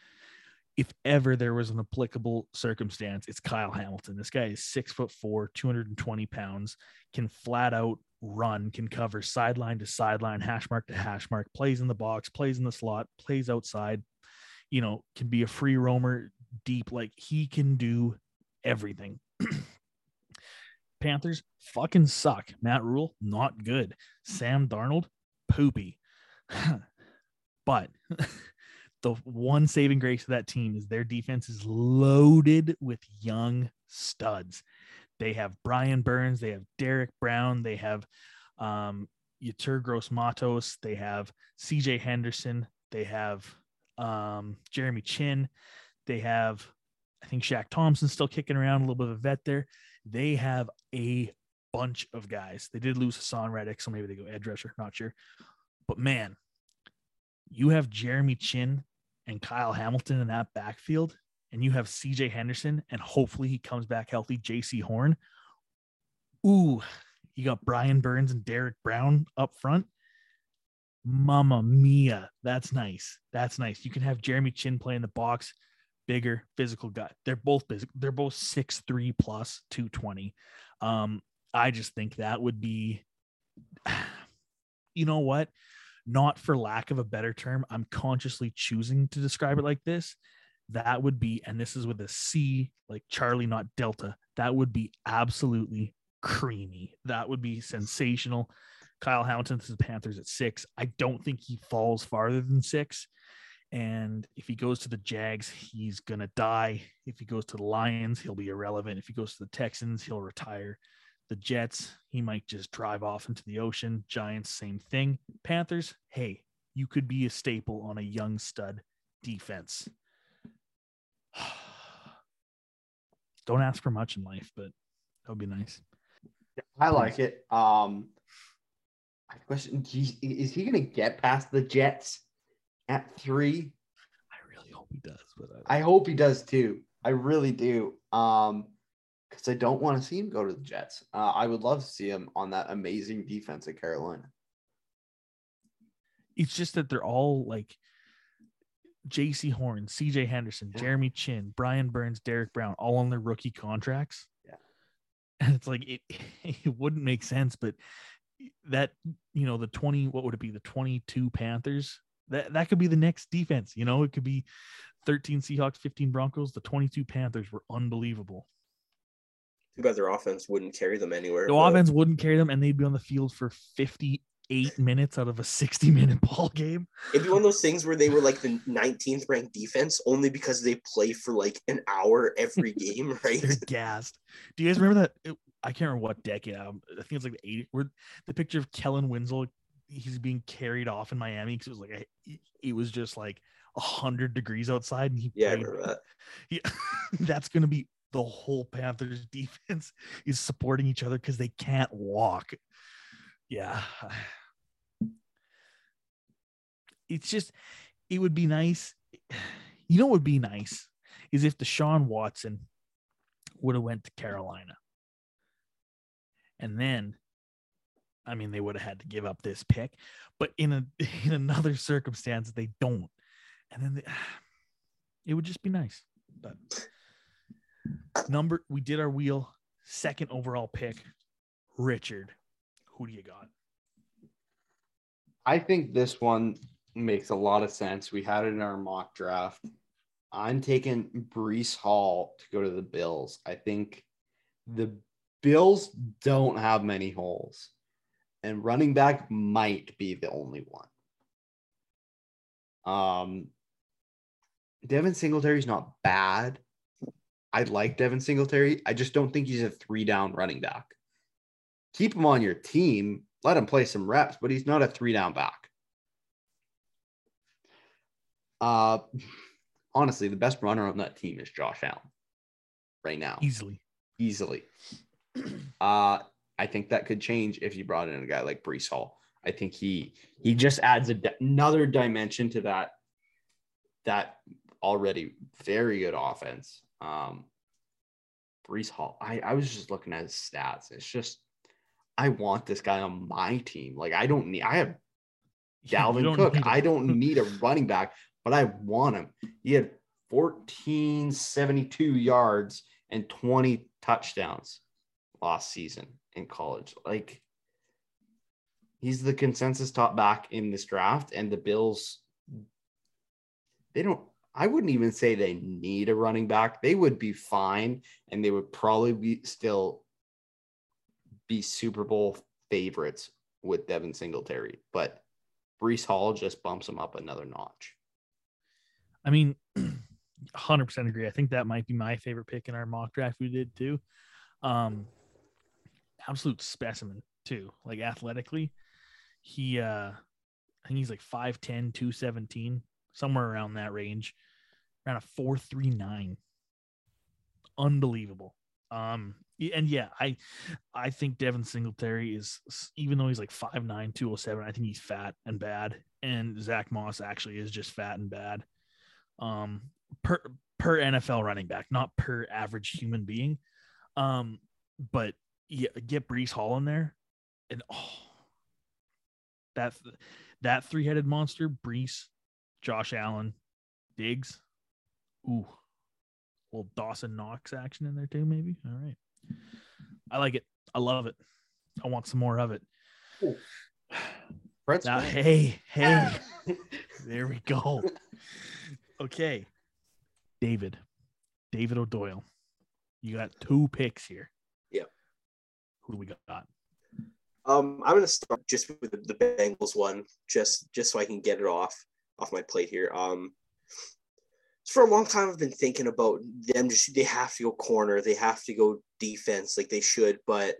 [SPEAKER 1] if ever there was an applicable circumstance, it's Kyle Hamilton. This guy is six foot four, 220 pounds, can flat out run, can cover sideline to sideline, hash mark to hash mark, plays in the box, plays in the slot, plays outside, you know, can be a free roamer deep. Like he can do everything. Panthers fucking suck. Matt Rhule, not good. Sam Darnold, poopy. but the one saving grace of that team is their defense is loaded with young studs. They have Brian Burns, they have Derrick Brown, they have um Yetur Gross-Matos, they have CJ Henderson, they have um Jeremy Chinn, they have I think Shaq Thompson still kicking around a little bit of a vet there. They have a bunch of guys. They did lose Haason Reddick, so maybe they go edge rusher, not sure. But man, you have Jeremy Chinn and Kyle Hamilton in that backfield, and you have CJ Henderson, and hopefully he comes back healthy, Jaycee Horn. Ooh, you got Brian Burns and Derrick Brown up front. Mama mia, that's nice. That's nice. You can have Jeremy Chinn play in the box, bigger, physical guy. They're both. They're both six three plus two twenty. Um, I just think that would be, you know what? Not for lack of a better term, I'm consciously choosing to describe it like this. That would be, and this is with a C, like Charlie, not Delta. That would be absolutely creamy. That would be sensational. Kyle Hamilton to the Panthers at six. I don't think he falls farther than six. And if he goes to the Jags, he's going to die. If he goes to the Lions, he'll be irrelevant. If he goes to the Texans, he'll retire. The Jets, he might just drive off into the ocean. Giants, same thing. Panthers, hey, you could be a staple on a young stud defense. Don't ask for much in life, but that would be nice.
[SPEAKER 2] I like it. Um, I question: Is he going to get past the Jets at three?
[SPEAKER 1] I really hope he does, but
[SPEAKER 2] I, I hope he does too. I really do. Um, because I don't want to see him go to the Jets. Uh, I would love to see him on that amazing defense at Carolina.
[SPEAKER 1] It's just that they're all like Jaycee Horn, CJ Henderson, yeah. Jeremy Chinn, Brian Burns, Derrick Brown, all on their rookie contracts.
[SPEAKER 2] Yeah.
[SPEAKER 1] And it's like it it wouldn't make sense, but that you know, the 20, what would it be? The 22 Panthers. That that could be the next defense. You know, it could be 13 Seahawks, 15 Broncos. The 22 Panthers were unbelievable.
[SPEAKER 3] Too bad their offense wouldn't carry them anywhere.
[SPEAKER 1] The but... offense wouldn't carry them, and they'd be on the field for 58 minutes out of a 60 minute ball game.
[SPEAKER 3] It'd be one of those things where they were like the 19th ranked defense only because they play for like an hour every game, right?
[SPEAKER 1] They're gassed. Do you guys remember that? It, I can't remember what decade. Um, I think it's like the 80s. Where the picture of Kellen Winslow, he's being carried off in Miami because it was like a, it was just like a hundred degrees outside, and he
[SPEAKER 3] yeah, played, I remember that.
[SPEAKER 1] Yeah, that's gonna be the whole Panthers defense is supporting each other because they can't walk. Yeah, it's just it would be nice. You know what would be nice is if Deshaun Watson would have went to Carolina. And then I mean they would have had to give up this pick, but in a in another circumstance they don't. And then they, it would just be nice. But number we did our wheel second overall pick Richard. Who do you got?
[SPEAKER 2] I think this one makes a lot of sense. We had it in our mock draft. I'm taking Breece Hall to go to the Bills. I think the Bills don't have many holes, and running back might be the only one. Um, Devin Singletary is not bad. I like Devin Singletary. I just don't think he's a three down running back. Keep him on your team, let him play some reps, but he's not a three down back. Uh, honestly, the best runner on that team is Josh Allen right now.
[SPEAKER 1] Easily.
[SPEAKER 2] Easily. Uh, I think that could change if you brought in a guy like Breece Hall. I think he he just adds a, another dimension to that that already very good offense. Um, Breece Hall. I, I was just looking at his stats. It's just I want this guy on my team. Like I don't need I have Dalvin Cook. I don't need a running back but I want him. He had 1472 yards and 20 touchdowns last season in college. Like he's the consensus top back in this draft, and the Bills, they don't. I wouldn't even say they need a running back. They would be fine, and they would probably be still be Super Bowl favorites with Devin Singletary. But Breece Hall just bumps them up another notch.
[SPEAKER 1] I mean, 100% agree. I think that might be my favorite pick in our mock draft we did too. Um, absolute specimen too. Like athletically, he uh I think he's like 5'10, 217, somewhere around that range. Around a 439. Unbelievable. Um and yeah, I I think Devin Singletary is even though he's like 5'9, 207, I think he's fat and bad. And Zack Moss actually is just fat and bad. um, per per NFL running back, not per average human being. Um, but yeah, get Breece Hall in there, and oh, that that three headed monster, Breece, Josh Allen, Diggs. Ooh, little Dawson Knox action in there too, maybe. All right, I like it. I love it. I want some more of it.
[SPEAKER 2] Brett's
[SPEAKER 1] Now, hey, hey, there we go. Okay, David, David O'Doyle, you got two picks here.
[SPEAKER 3] Yep.
[SPEAKER 1] Who do we got?
[SPEAKER 3] Um, I'm gonna start just with the, the Bengals one, just just so I can get it off off my plate here. Um, for a long time, I've been thinking about them. Just they have to go corner, they have to go defense, like they should. But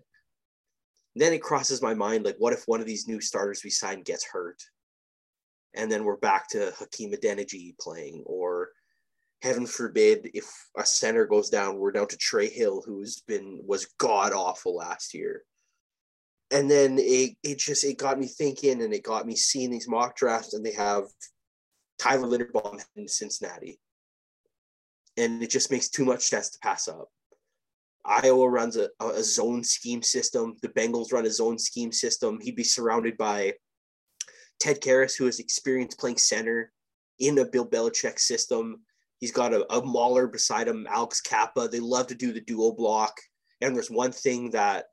[SPEAKER 3] then it crosses my mind, like, what if one of these new starters we signed gets hurt, and then we're back to Hakeem Adeniji playing, or heaven forbid, if a center goes down, we're down to Trey Hill, who's been was god awful last year and then it, it just it got me thinking and it got me seeing these mock drafts and they have Tyler Linderbaum in Cincinnati. And it just makes too much sense to pass up. Iowa runs a, a zone scheme system. The Bengals run a zone scheme system. He'd be surrounded by Ted Karras, who has experience playing center in a Bill Belichick system. He's got a, a Mauler beside him, Alex Cappa. They love to do the dual block. And there's one thing that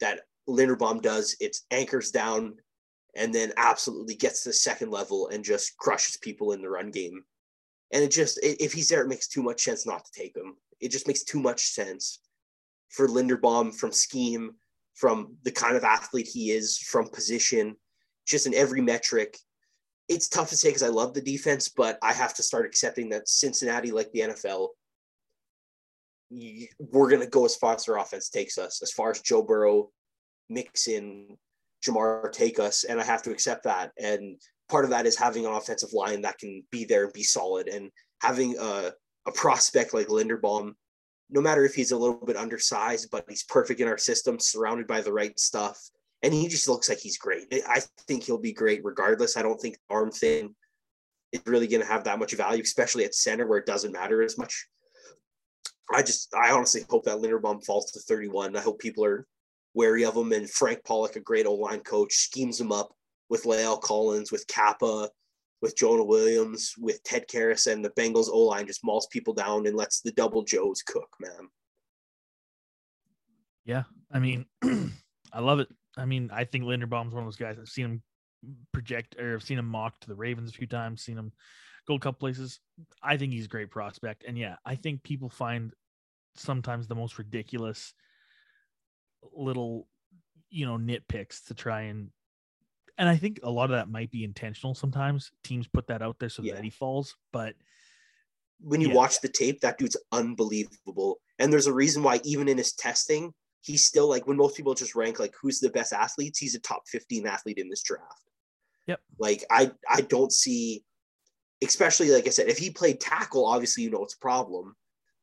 [SPEAKER 3] that Linderbaum does. It's anchors down and then absolutely gets to the second level and just crushes people in the run game. And it just if he's there, it makes too much sense not to take him. It just makes too much sense for Linderbaum from scheme, from the kind of athlete he is, from position, just in every metric. It's tough to say because I love the defense, but I have to start accepting that Cincinnati, like the NFL, we're going to go as far as their offense takes us, as far as Joe Burrow, mix in Ja'Marr take us, and I have to accept that. And part of that is having an offensive line that can be there and be solid, and having a, a prospect like Linderbaum, no matter if he's a little bit undersized, but he's perfect in our system, surrounded by the right stuff, and he just looks like he's great. I think he'll be great regardless. I don't think the arm thing is really going to have that much value, especially at center where it doesn't matter as much. I just, I honestly hope that Linderbaum falls to 31. I hope people are wary of him. And Frank Pollack, a great O line coach, schemes him up with La'el Collins, with Cappa, with Jonah Williams, with Ted Karras, and the Bengals O line just mauls people down and lets the double Joes cook, man.
[SPEAKER 1] Yeah, I mean, I love it. I mean, I think Linderbaum's one of those guys. I've seen him project, or I've seen him mock to the Ravens a few times. Seen him go a couple places. I think he's a great prospect, and yeah, I think people find sometimes the most ridiculous little, you know, nitpicks to try and. And I think a lot of that might be intentional. Sometimes teams put that out there so
[SPEAKER 3] Yeah.
[SPEAKER 1] that he falls, but
[SPEAKER 3] When you
[SPEAKER 1] Yeah.
[SPEAKER 3] watch the tape, that dude's unbelievable. And there's a reason why, even in his testing, he's still like when most people just rank like who's the best athletes, he's a top 15 athlete in this draft.
[SPEAKER 1] Yep.
[SPEAKER 3] Like I I don't see, especially like I said, if he played tackle, obviously you know it's a problem.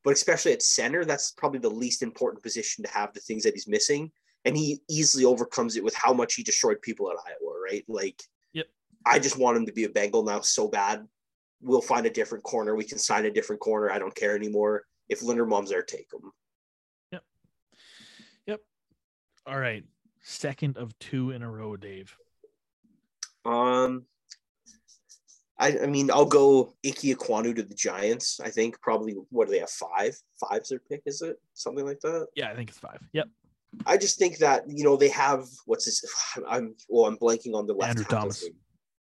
[SPEAKER 3] But especially at center, that's probably the least important position to have the things that he's missing. And he easily overcomes it with how much he destroyed people at Iowa, right? Like,
[SPEAKER 1] Yep.
[SPEAKER 3] I just want him to be a Bengal now so bad. We'll find a different corner. We can sign a different corner. I don't care anymore. If Linderbaum's there, take him. Yep. Yep.
[SPEAKER 1] All right. Second of two in a row, Dave.
[SPEAKER 3] Um, I, I mean, I'll go Ickey Ekwonu to the Giants. I think probably what do they have? Five? Five's their pick, is it? Something like that.
[SPEAKER 1] Yeah, I think it's five. Yep.
[SPEAKER 3] I just think that you know they have what's his. I'm well, I'm blanking on the left.
[SPEAKER 1] Andrew Thomas.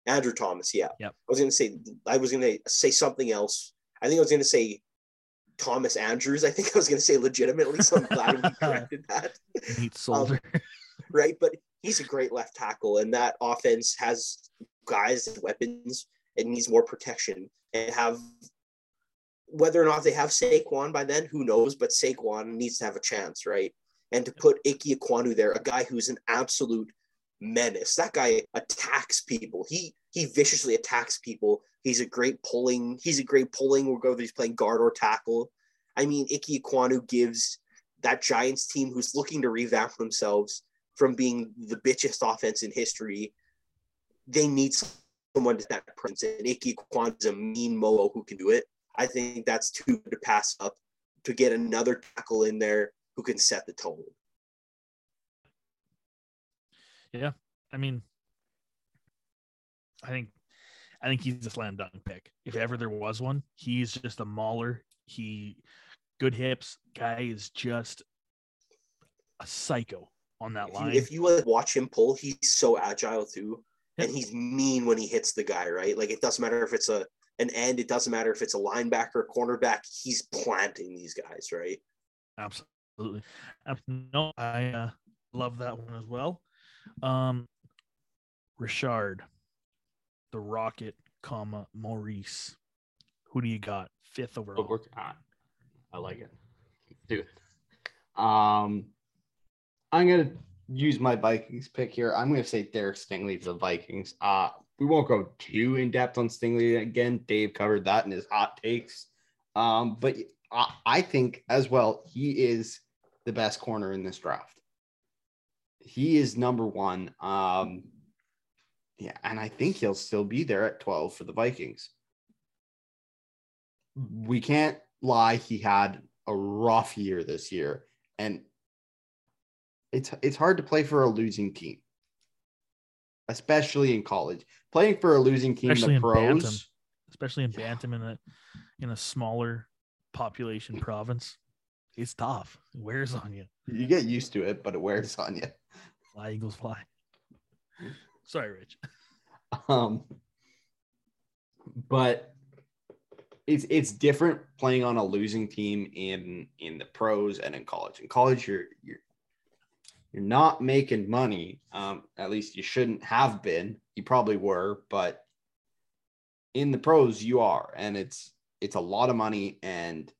[SPEAKER 3] Andrew Thomas. Yeah.
[SPEAKER 1] Yep.
[SPEAKER 3] I was gonna say. I was gonna say something else. I think I was gonna say Thomas Andrews. I think I was gonna say legitimately. So I'm glad we corrected that.
[SPEAKER 1] Nate um, Solder.
[SPEAKER 3] right? But he's a great left tackle, and that offense has guys and weapons and needs more protection. And have whether or not they have Saquon by then, who knows? But Saquon needs to have a chance, right? And to put Ike Ekwonu there, a guy who's an absolute menace. That guy attacks people. He he viciously attacks people. He's a great pulling. He's a great pulling, whether he's playing guard or tackle. I mean, Ike Ekwonu gives that Giants team who's looking to revamp themselves from being the bitchest offense in history. They need someone to that presence. And Ickey Ekwonu is a mean mo who can do it. I think that's too to pass up to get another tackle in there who can set the tone.
[SPEAKER 1] Yeah, I mean, I think, I think he's a slam dunk pick. If ever there was one, he's just a mauler. He, good hips. Guy is just a psycho on that
[SPEAKER 3] If you,
[SPEAKER 1] line.
[SPEAKER 3] if you like, watch him pull, he's so agile too,
[SPEAKER 1] Yep.
[SPEAKER 3] and he's mean when he hits the guy. Right, like it doesn't matter if it's a an end. It doesn't matter if it's a linebacker, cornerback. He's planting these guys. Right.
[SPEAKER 1] Absolutely. Ab- No, I uh, love that one as well. Um, Richard, the Rocket, comma Maurice. Who do you got? Fifth overall.
[SPEAKER 2] We're, ah, I like it. Dude. Um, I'm gonna use my Vikings pick here. I'm gonna say Derek Stingley for the Vikings. Uh, we won't go too in depth on Stingley again. Dave covered that in his hot takes. Um, but I, I think as well he is the best corner in this draft. He is number one. Um, yeah, and I think he'll still be there at 12 for the Vikings we can't lie he had a rough year this year and it's it's hard to play for a losing team especially in college playing for a losing team
[SPEAKER 1] Especially
[SPEAKER 2] in pros
[SPEAKER 1] Bantam. especially in Bantam in a in a smaller population province. It's tough. It wears on you.
[SPEAKER 2] you get used to it but it wears on you
[SPEAKER 1] Fly Eagles fly. Sorry, Rich.
[SPEAKER 2] um but it's it's different playing on a losing team in in the pros and in college in college you're you're you're not making money um at least you shouldn't have been you probably were but in the pros you are and it's it's a lot of money and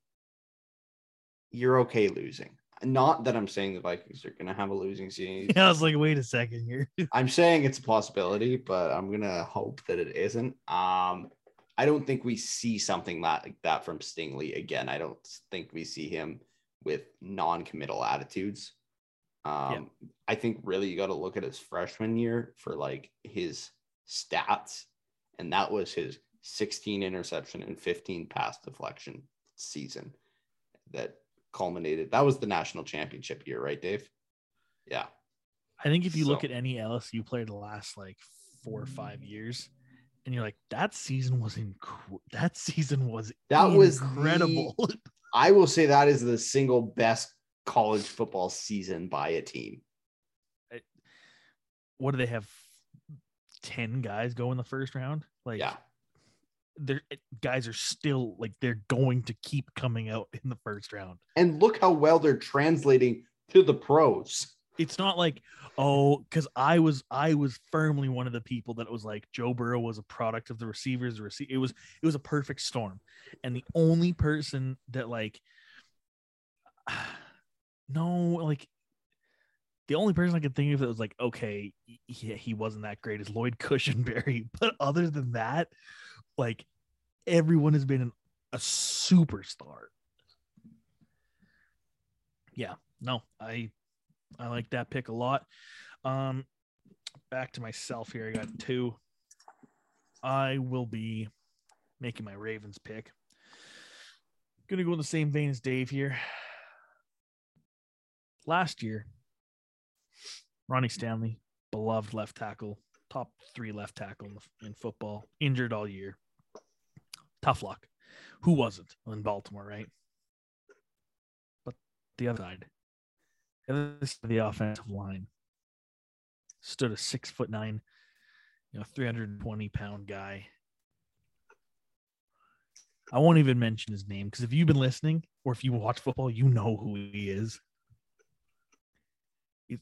[SPEAKER 2] you're okay losing not that i'm saying the vikings are going to have a losing season
[SPEAKER 1] Yeah, I was like, wait a second here.
[SPEAKER 2] I'm saying it's a possibility, but I'm gonna hope that it isn't. Um, I don't think we see something that like that from Stingley again. I don't think we see him with non-committal attitudes. Um, I think really you got to look at his freshman year for like his stats, and that was his 16 interception and 15 pass deflection season that culminated. That was the national championship year, right, Dave? Yeah.
[SPEAKER 1] I think if you look at any LSU player the last like four or five mm. years, and you're like, that season was inc- that season was
[SPEAKER 2] That was
[SPEAKER 1] incredible.
[SPEAKER 2] I will say that is the single best college football season by a team.
[SPEAKER 1] what do they have? Ten guys go in the first round. Like,
[SPEAKER 2] Yeah.
[SPEAKER 1] They're eh, guys are still like they're going to keep coming out in the first round.
[SPEAKER 2] And look how well they're translating to the pros.
[SPEAKER 1] It's not like oh, because I was I was firmly one of the people that it was like Joe Burrow was a product of the receivers. The it was it was a perfect storm, and the only person that like no like the only person I could think of that was like okay he, he wasn't that great is Lloyd Cushenberry, but other than that, like everyone has been an, a superstar. Yeah, no, I I like that pick a lot. Um, back to myself here. I got two. I will be making my Ravens pick. Gonna go in the same vein as Dave here. Last year, Ronnie Stanley, beloved left tackle, top three left tackle in, the, in football, injured all year. Tough luck. Who wasn't in Baltimore, right? But the other side, side of the offensive line stood a six foot nine, you know, 320 pound guy. I won't even mention his name because if you've been listening or if you watch football, you know who he is. He,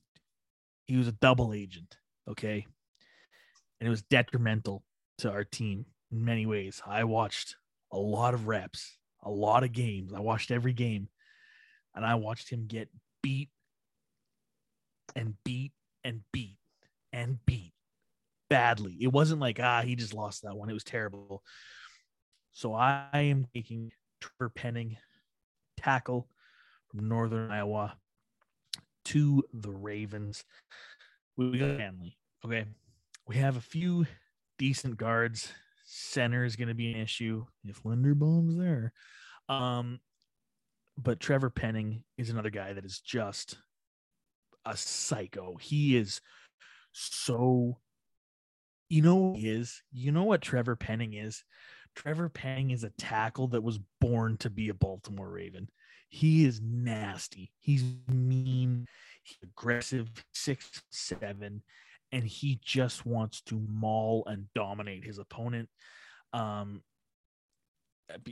[SPEAKER 1] he was a double agent, okay? And it was detrimental to our team in many ways. I watched a lot of reps, a lot of games. I watched every game, and I watched him get beat and beat and beat and beat badly. It wasn't like, ah, he just lost that one. It was terrible. So I am taking Trevor Penning, tackle from Northern Iowa, to the Ravens. We got Stanley. Okay. We have a few decent guards. Center is going to be an issue if Linderbaum's there. Um, but Trevor Penning is another guy that is just a psycho. He is so you know he is you know what Trevor Penning is Trevor Penning is a tackle that was born to be a Baltimore Raven. He is nasty. He's mean, he's aggressive, six seven, and he just wants to maul and dominate his opponent. Um,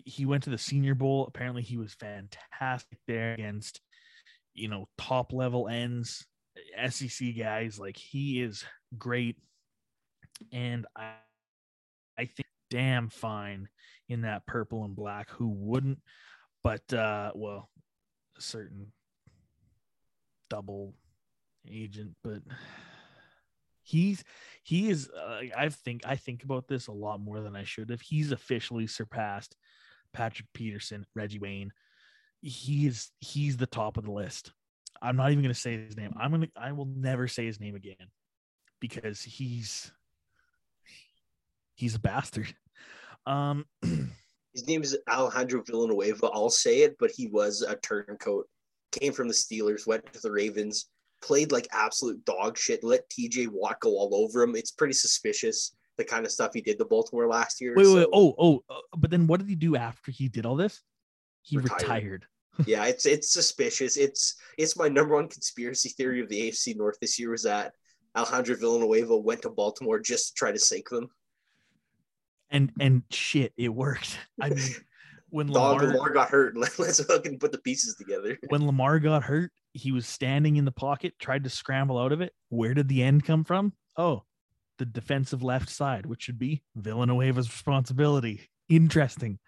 [SPEAKER 1] he went to the Senior Bowl. Apparently, he was fantastic there against, you know, top level ends, SEC guys. Like he is great, and I, I think damn fine in that purple and black. Who wouldn't? But uh, well, a certain double agent, but he's he is uh, i think i think about this a lot more than i should have. He's officially surpassed patrick peterson reggie wayne. He is he's the top of the list. I'm not even going to say his name. I'm going to i will never say his name again because he's he's a bastard. Um
[SPEAKER 3] his name is alejandro villanueva. I'll say it but he was a turncoat. Came from the steelers went to the ravens played like absolute dog shit, let TJ Watt go all over him. It's pretty suspicious the kind of stuff he did to Baltimore last year.
[SPEAKER 1] Wait, so. wait, oh, oh, uh, but then what did he do after he did all this? He retired. retired.
[SPEAKER 3] yeah, it's it's suspicious. It's it's my number one conspiracy theory of the AFC North this year was that Alejandro Villanueva went to Baltimore just to try to sink them.
[SPEAKER 1] And and shit, it worked. I mean, when
[SPEAKER 3] Dog Lamar, Lamar got hurt, let's fucking put the pieces together.
[SPEAKER 1] When Lamar got hurt, he was standing in the pocket, tried to scramble out of it. Where did the end come from? Oh, the defensive left side, which should be Villanueva's responsibility. Interesting.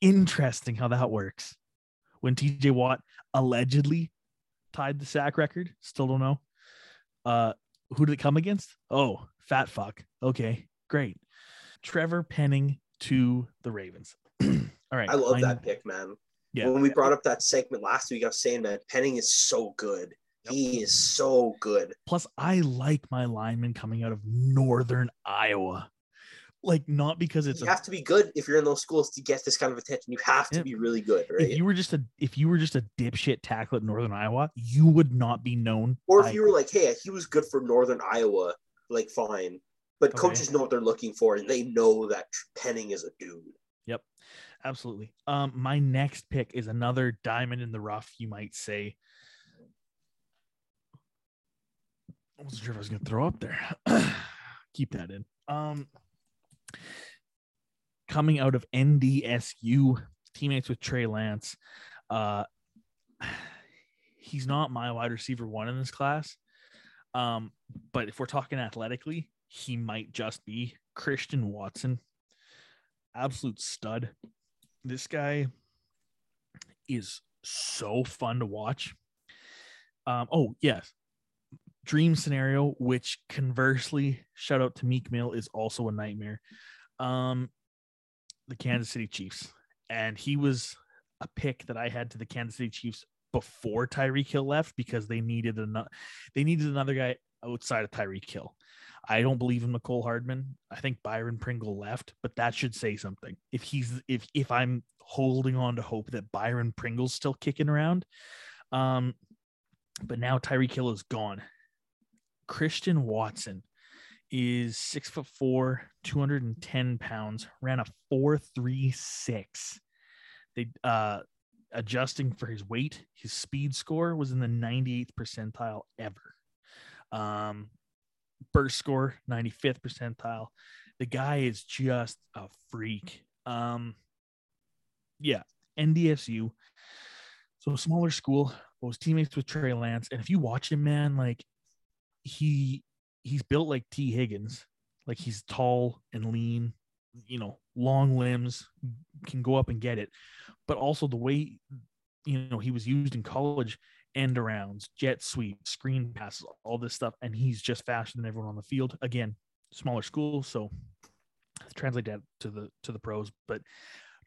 [SPEAKER 1] Interesting how that works. When TJ Watt allegedly tied the sack record, still don't know. Uh, who did it come against? Oh, fat fuck. Okay, great. Trevor Penning to the Ravens. All right.
[SPEAKER 3] I love that pick, man. Yeah. When we brought up that segment last week, I was saying that Penning is so good. Yep. He is so good.
[SPEAKER 1] Plus, I like my lineman coming out of Northern Iowa. Like, not because it's
[SPEAKER 3] you a, have to be good if you're in those schools to get this kind of attention. You have to yeah. be really good, right?
[SPEAKER 1] If you were just a if you were just a dipshit tackle at Northern Iowa, you would not be known.
[SPEAKER 3] Or if you were like, hey, he was good for Northern Iowa, like fine. But okay. coaches know what they're looking for and they know that Penning is a dude.
[SPEAKER 1] Yep absolutely. Um, my next pick is another diamond in the rough, you might say. I wasn't sure if I was going to throw up there. Keep that in. Um, coming out of NDSU, teammates with Trey Lance. Uh, he's not my wide receiver one in this class. Um, but if we're talking athletically, he might just be Christian Watson. Absolute stud this guy is so fun to watch. Um, oh, yes. Dream scenario, which conversely, shout out to Meek Mill, is also a nightmare. Um, the Kansas City Chiefs. And he was a pick that I had to the Kansas City Chiefs before Tyreek Hill left because they needed another they needed another guy outside of Tyreek Hill. I don't believe in Mecole Hardman. I think Byron Pringle left, but that should say something. If he's if if I'm holding on to hope that Byron Pringle's still kicking around, um, but now Tyreek Hill is gone. Christian Watson is six foot four, 210 pounds, ran a 436. They uh adjusting for his weight, his speed score was in the 98th percentile ever. Um, burst score 95th percentile. The guy is just a freak. Um, yeah, NDSU. So smaller school, was teammates with Trey Lance, and if you watch him, man, like he he's built like Tee Higgins, like he's tall and lean, you know, long limbs, can go up and get it, but also the way you know he was used in college end arounds, jet sweep, screen passes, all this stuff, and he's just faster than everyone on the field. Again, smaller school, so translate that to the to the pros, but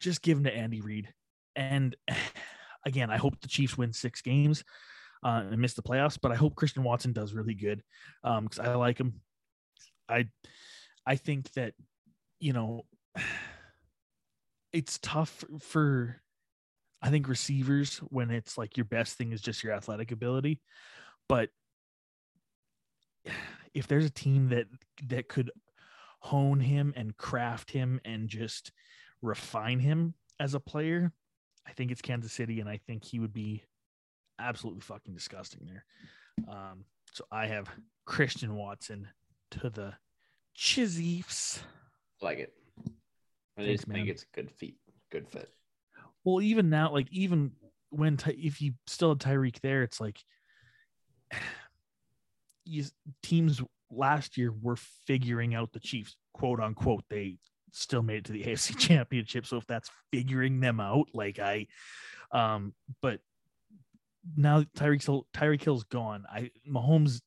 [SPEAKER 1] just give him to Andy Reid. And again, I hope the Chiefs win six games uh, and miss the playoffs, but I hope Christian Watson does really good because um, I like him. I I think that you know, it's tough for I think receivers when it's like your best thing is just your athletic ability. But if there's a team that that could hone him and craft him and just refine him as a player, I think it's Kansas City, and I think he would be absolutely fucking disgusting there. Um, so I have Christian Watson to the Chiefs.
[SPEAKER 2] Like it. I
[SPEAKER 1] Thanks,
[SPEAKER 2] just think it's a good feat, good fit.
[SPEAKER 1] Well, even now, like even when Ty- if you still had Tyreek there, it's like you, teams last year were figuring out the Chiefs, quote unquote. They still made it to the AFC Championship. So if that's figuring them out, like I, um, but now Tyreek Tyreek Hill's gone. I Mahomes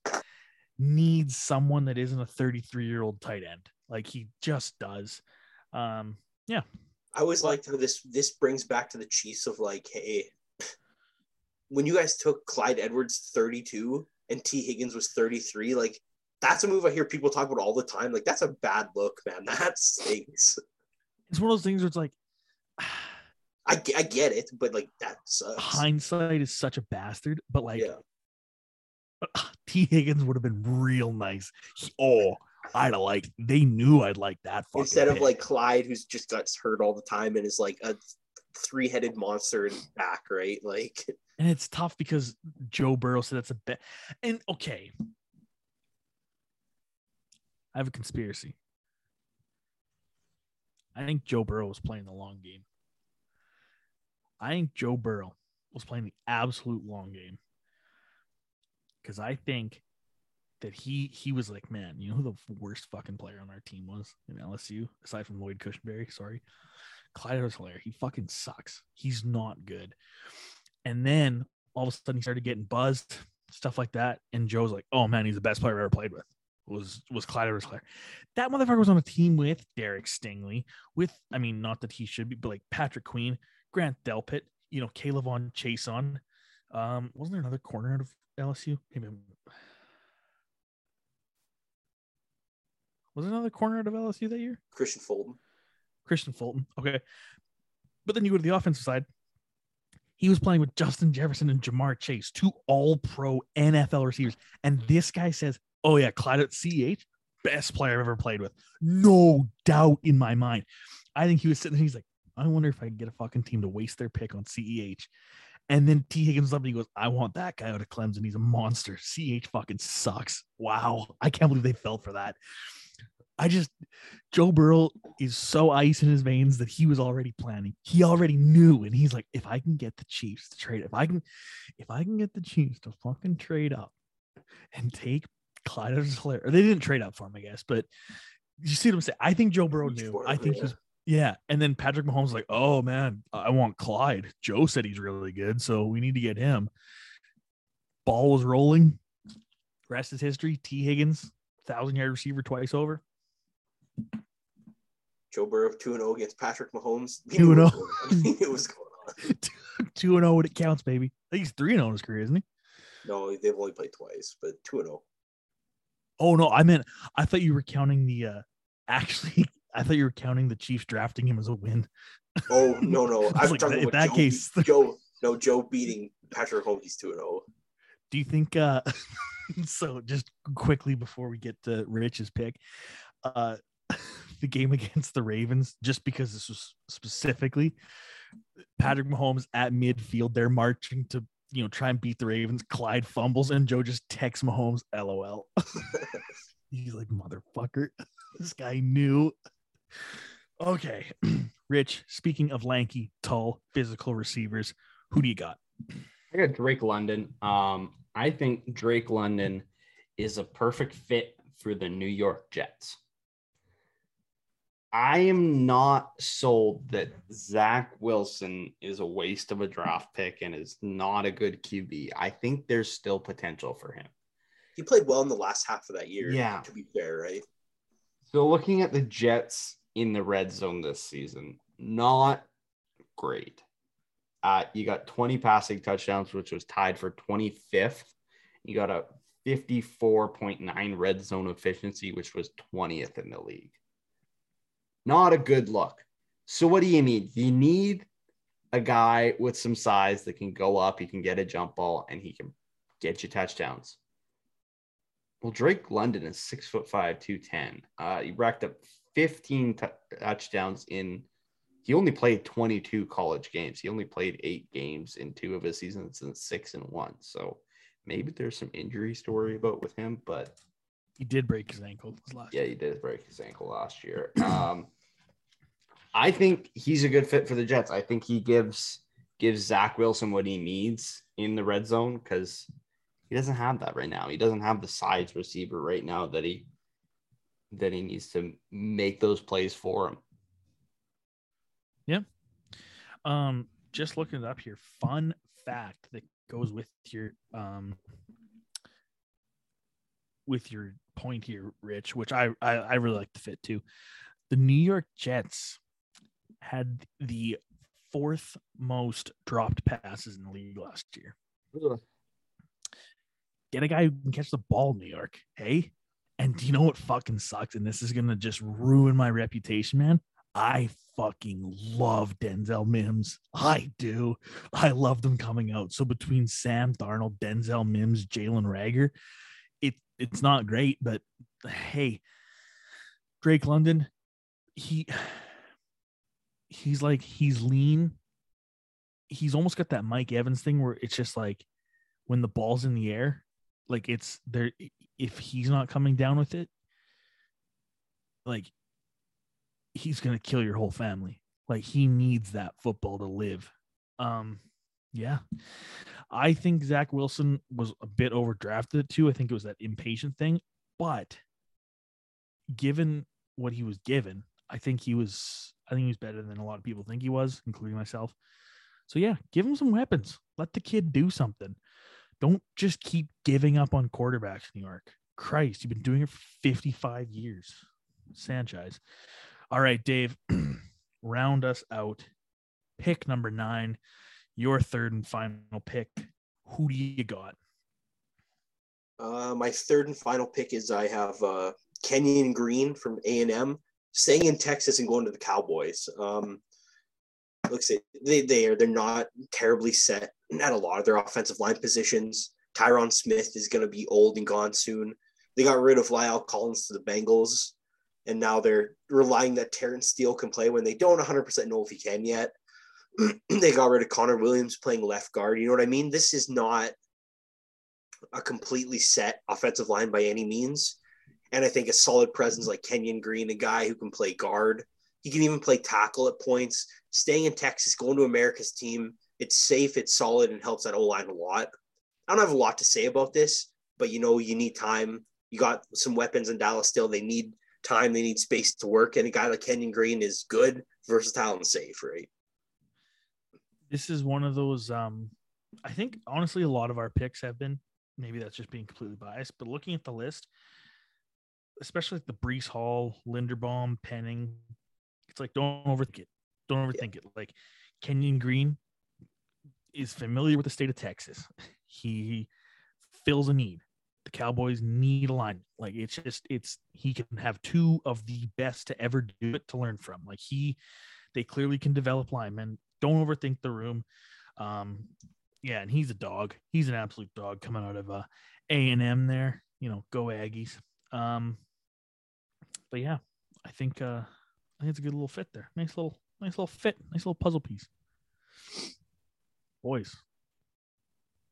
[SPEAKER 1] needs someone that isn't a 33 year old tight end. Like he just does. Um,
[SPEAKER 3] I always liked how this this brings back to the Chiefs of like, hey, when you guys took Clyde Edwards 32 and Tee Higgins was 33, like that's a move I hear people talk about all the time. Like that's a bad look, man. That stinks.
[SPEAKER 1] it's one of those things where it's like.
[SPEAKER 3] I, I get it, but like that sucks.
[SPEAKER 1] hindsight is such a bastard, but like
[SPEAKER 3] yeah,
[SPEAKER 1] Tee Higgins would have been real nice. He- oh, I'd have liked. They knew I'd like that.
[SPEAKER 3] instead of
[SPEAKER 1] pick.
[SPEAKER 3] like Clyde, who's just got hurt all the time and is like a three headed monster in back, right? Like,
[SPEAKER 1] and it's tough because Joe Burrow said that's a bet. And okay, I have a conspiracy. I think Joe Burrow was playing the long game. I think Joe Burrow was playing the absolute long game. Because I think that he he was like, man, you know who the worst fucking player on our team was in LSU, aside from Lloyd Cushenberry, sorry. Clyde Helaire. He fucking sucks. He's not good. And then all of a sudden he started getting buzzed, stuff like that. And Joe's like, oh man, he's the best player I've ever played with. Was was Clyde Helaire. That motherfucker was on a team with Derek Stingley, with I mean, not that he should be, but like Patrick Queen, Grant Delpit, you know, Caleb on Chase on. Um, wasn't there another corner out of LSU? Maybe I'm- was another corner out of LSU that year?
[SPEAKER 3] Kristian Fulton.
[SPEAKER 1] Kristian Fulton. Okay. But then you go to the offensive side. He was playing with Justin Jefferson and Ja'Marr Chase, two all pro NFL receivers. And this guy says, Oh, yeah, Clyde at CH, best player I've ever played with. No doubt in my mind. I think he was sitting there. He's like, I wonder if I can get a fucking team to waste their pick on CEH. And then Tee Higgins up and he goes, I want that guy out of Clemson. He's a monster. CH fucking sucks. Wow. I can't believe they fell for that. I just, Joe Burrow is so ice in his veins that he was already planning. He already knew, and he's like, if I can get the Chiefs to trade, if I can, if I can get the Chiefs to fucking trade up and take Clyde Edwards-Helaire, they didn't trade up for him, I guess, but you see what I'm saying? I think Joe Burrow knew. I think he's yeah. And then Patrick Mahomes like, oh man, I want Clyde. Joe said he's really good, so we need to get him. Ball was rolling. Rest is history. Tee Higgins, thousand yard receiver twice over.
[SPEAKER 3] Joe Burrow 2 0 against Patrick Mahomes. We
[SPEAKER 1] 2-0.
[SPEAKER 3] knew what was going on. Knew what going on.
[SPEAKER 1] Two and zero when it counts, baby. I think he's three and zero in his career, isn't he?
[SPEAKER 3] No, they've only played twice, but 2 0.
[SPEAKER 1] Oh no, I meant I thought you were counting the. uh Actually, I thought you were counting the Chiefs drafting him as a win.
[SPEAKER 3] Oh, no, no.
[SPEAKER 1] I was
[SPEAKER 3] I'm
[SPEAKER 1] like,
[SPEAKER 3] talking
[SPEAKER 1] in
[SPEAKER 3] about
[SPEAKER 1] that
[SPEAKER 3] Joe,
[SPEAKER 1] case-
[SPEAKER 3] Joe. No, Joe beating Patrick Mahomes. He's 2 0.
[SPEAKER 1] Do you think? uh So just quickly before we get to Rich's pick, uh the game against the Ravens, just because this was specifically Patrick Mahomes at midfield, they're marching to you know try and beat the Ravens. Clyde fumbles and Joe just texts Mahomes, "LOL." He's like, "Motherfucker, this guy knew." Okay, Rich. Speaking of lanky, tall, physical receivers, who do you got?
[SPEAKER 2] I got Drake London. Um, I think Drake London is a perfect fit for the New York Jets. I am not sold that Zach Wilson is a waste of a draft pick and is not a good QB. I think there's still potential for him.
[SPEAKER 3] He played well in the last half of that year.
[SPEAKER 2] Yeah.
[SPEAKER 3] To be fair, right?
[SPEAKER 2] So looking at the Jets in the red zone this season, not great. Uh, you got 20 passing touchdowns, which was tied for 25th. You got a 54.9 red zone efficiency, which was 20th in the league. Not a good look. So what do you need? You need a guy with some size that can go up, he can get a jump ball, and he can get you touchdowns. Well, Drake London is six foot five, 210. Uh, he racked up 15 t- touchdowns in, he only played 22 college games. He only played eight games in two of his seasons and six and one. So maybe there's some injury story about with him, but
[SPEAKER 1] He did break his ankle last
[SPEAKER 2] yeah, he did break his ankle last year. Um, I think he's a good fit for the Jets. I think he gives gives Zach Wilson what he needs in the red zone because he doesn't have that right now. He doesn't have the size receiver right now that he that he needs to make those plays for him. Yeah.
[SPEAKER 1] Um, just looking it up here. Fun fact that goes with your um with your point here, Rich, which I I, I really like the fit too. The New York Jets had the fourth most dropped passes in the league last year. Get a guy who can catch the ball, New York. Hey, and do you know what fucking sucks? And this is gonna just ruin my reputation, man. I fucking love Denzel Mims. I do. I love them coming out. So between Sam Darnold, Denzel Mims, Jalen Reagor, it it's not great, but hey, Drake London, he he's like he's lean. He's almost got that Mike Evans thing where it's just like when the ball's in the air, like it's there. If he's not coming down with it, like he's gonna kill your whole family. Like he needs that football to live. Um, yeah. I think Zach Wilson was a bit overdrafted too. I think it was that impatient thing, but given what he was given, I think he was I think he was better than a lot of people think he was, including myself. So yeah, give him some weapons. Let the kid do something. Don't just keep giving up on quarterbacks, New York. Christ, you've been doing it for 55 years. Sanchez. All right, Dave, round us out. Pick number nine, your third and final pick. Who do you got?
[SPEAKER 3] Uh, my third and final pick is I have uh, Kenyon Green from A and M, staying in Texas and going to the Cowboys. Um, looks at they they are they're not terribly set at a lot of their offensive line positions. Tyron Smith is going to be old and gone soon. They got rid of La'el Collins to the Bengals, and now they're relying that Terence Steele can play when they don't 100% know if he can yet. they got rid of Connor Williams playing left guard. You know what I mean? This is not a completely set offensive line by any means. And I think a solid presence like Kenyon Green, a guy who can play guard, he can even play tackle at points. Staying in Texas, going to America's team, it's safe, it's solid, and helps that O line a lot. I don't have a lot to say about this, but you know, you need time. You got some weapons in Dallas still. They need time, they need space to work. And a guy like Kenyon Green is good, versatile, and safe, right?
[SPEAKER 1] This is one of those. Um, I think honestly, a lot of our picks have been. Maybe that's just being completely biased, but looking at the list, especially like the Breece Hall, Linderbaum, Penning, it's like don't overthink it. Don't overthink it. Like Kenyon Green is familiar with the state of Texas. He fills a need. The Cowboys need a line. Like it's just it's he can have two of the best to ever do it to learn from. Like he they clearly can develop linemen. Don't overthink the room. Um yeah, and he's a dog. He's an absolute dog coming out of uh A and M there. You know, go Aggies. Um but yeah, I think uh I think it's a good little fit there. Nice little nice little fit, nice little puzzle piece. Boys,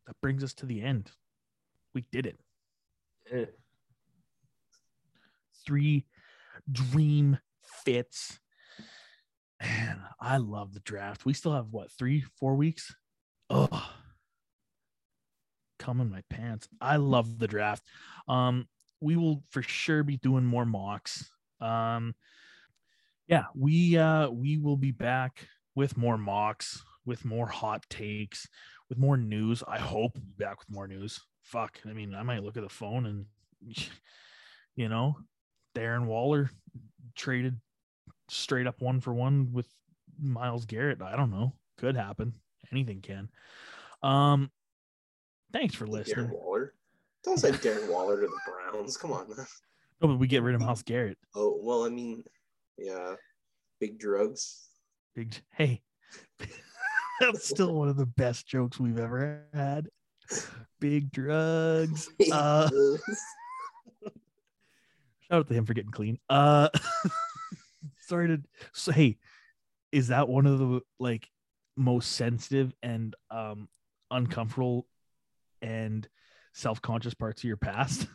[SPEAKER 1] that brings us to the end. We did it.
[SPEAKER 2] Eh,
[SPEAKER 1] Three dream fits. Man, I love the draft. We still have what three, four weeks? Oh, come in my pants. I love the draft. Um, we will for sure be doing more mocks. Um, yeah, we uh we will be back with more mocks, with more hot takes, with more news. I hope we'll be back with more news. Fuck. I mean, I might look at the phone and you know, Darren Waller traded straight up one for one with Myles Garrett. I don't know. Could happen. Anything can. Um thanks for listening.
[SPEAKER 3] Darren Waller. Don't say Darren Waller to the Browns. Come on. Man.
[SPEAKER 1] No, but we get rid of Myles Garrett.
[SPEAKER 3] Oh well, I mean, yeah. Big drugs.
[SPEAKER 1] Big hey. That's still one of the best jokes we've ever had. Big drugs. Uh shout out to him for getting clean. Uh sorry to so hey, is that one of the like most sensitive and um uncomfortable and self-conscious parts of your past?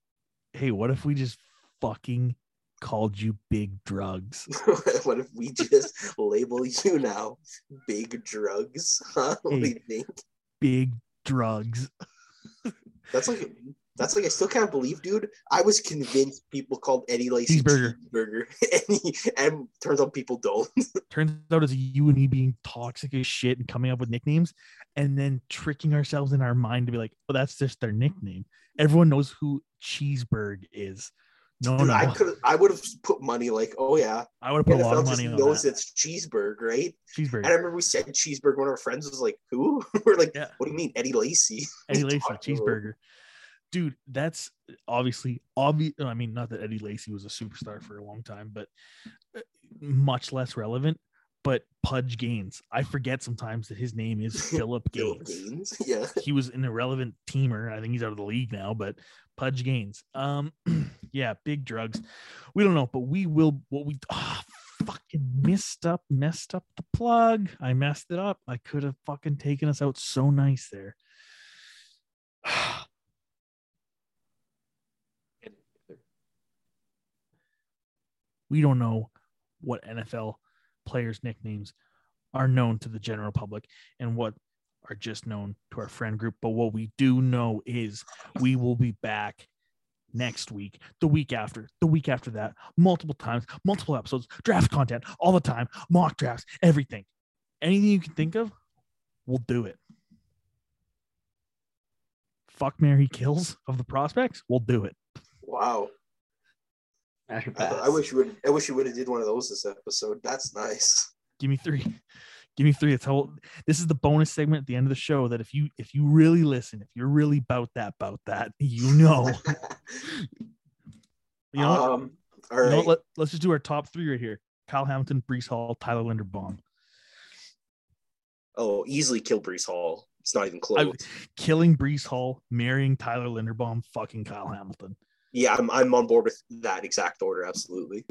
[SPEAKER 1] hey, what if we just fucking called you big drugs?
[SPEAKER 3] what if we just label you now big drugs? Huh? What do you think?
[SPEAKER 1] Big drugs.
[SPEAKER 3] That's like that's like I still can't believe, dude. I was convinced people called Eddie Lacy
[SPEAKER 1] Cheeseburger.
[SPEAKER 3] cheeseburger, and, he, and turns out people don't.
[SPEAKER 1] Turns out it's you and me being toxic as shit and coming up with nicknames and then tricking ourselves in our mind to be like, oh, that's just their nickname. Everyone knows who Cheeseburg is. No,
[SPEAKER 3] Dude,
[SPEAKER 1] no.
[SPEAKER 3] I could I would have put money like, oh yeah,
[SPEAKER 1] I would have put a lot
[SPEAKER 3] NFL
[SPEAKER 1] of money on
[SPEAKER 3] knows
[SPEAKER 1] that.
[SPEAKER 3] it's cheeseburger, right?
[SPEAKER 1] Cheeseburg.
[SPEAKER 3] And I remember we said cheeseburger. One of our friends was like, "Who?" We're like,
[SPEAKER 1] Yeah.
[SPEAKER 3] "What do you mean, Eddie Lacy?"
[SPEAKER 1] Eddie
[SPEAKER 3] What are you
[SPEAKER 1] Lacy, cheeseburger. Dude, that's obviously obvious. I mean, not that Eddie Lacy was a superstar for a long time, but uh, much less relevant. But Pudge Gaines, I forget sometimes that his name is
[SPEAKER 3] Phillip
[SPEAKER 1] Gaines.
[SPEAKER 3] Gaines. Yeah.
[SPEAKER 1] He was an irrelevant teamer. I think he's out of the league now, but Pudge Gaines. Um, yeah, big drugs. We don't know, but we will. What we ah, fucking messed up, messed up the plug. I messed it up. I could have fucking taken us out so nice there. we don't know what NFL players' nicknames are known to the general public and what are just known to our friend group. But what we do know is we will be back next week, the week after, the week after that, multiple times, multiple episodes, draft content all the time, mock drafts, everything. Anything you can think of, we'll do it. Fuck Mary kills of the prospects, we'll do it.
[SPEAKER 3] Wow.
[SPEAKER 2] At your
[SPEAKER 3] I, I wish you would. I wish you would have did one of those this episode. That's nice.
[SPEAKER 1] Give me three. Give me three. It's whole. This is the bonus segment at the end of the show. That if you if you really listen, if you're really about that, about that, you know, you know, what?
[SPEAKER 3] um. All
[SPEAKER 1] You know Let, let's just do our top three right here: Kyle Hamilton, Breece Hall, Tyler Linderbaum.
[SPEAKER 3] oh, easily kill Breece Hall. It's not even close.
[SPEAKER 1] Killing Breece Hall, marrying Tyler Linderbaum, fucking Kyle Hamilton.
[SPEAKER 3] Yeah, I'm I'm on board with that exact order. Absolutely.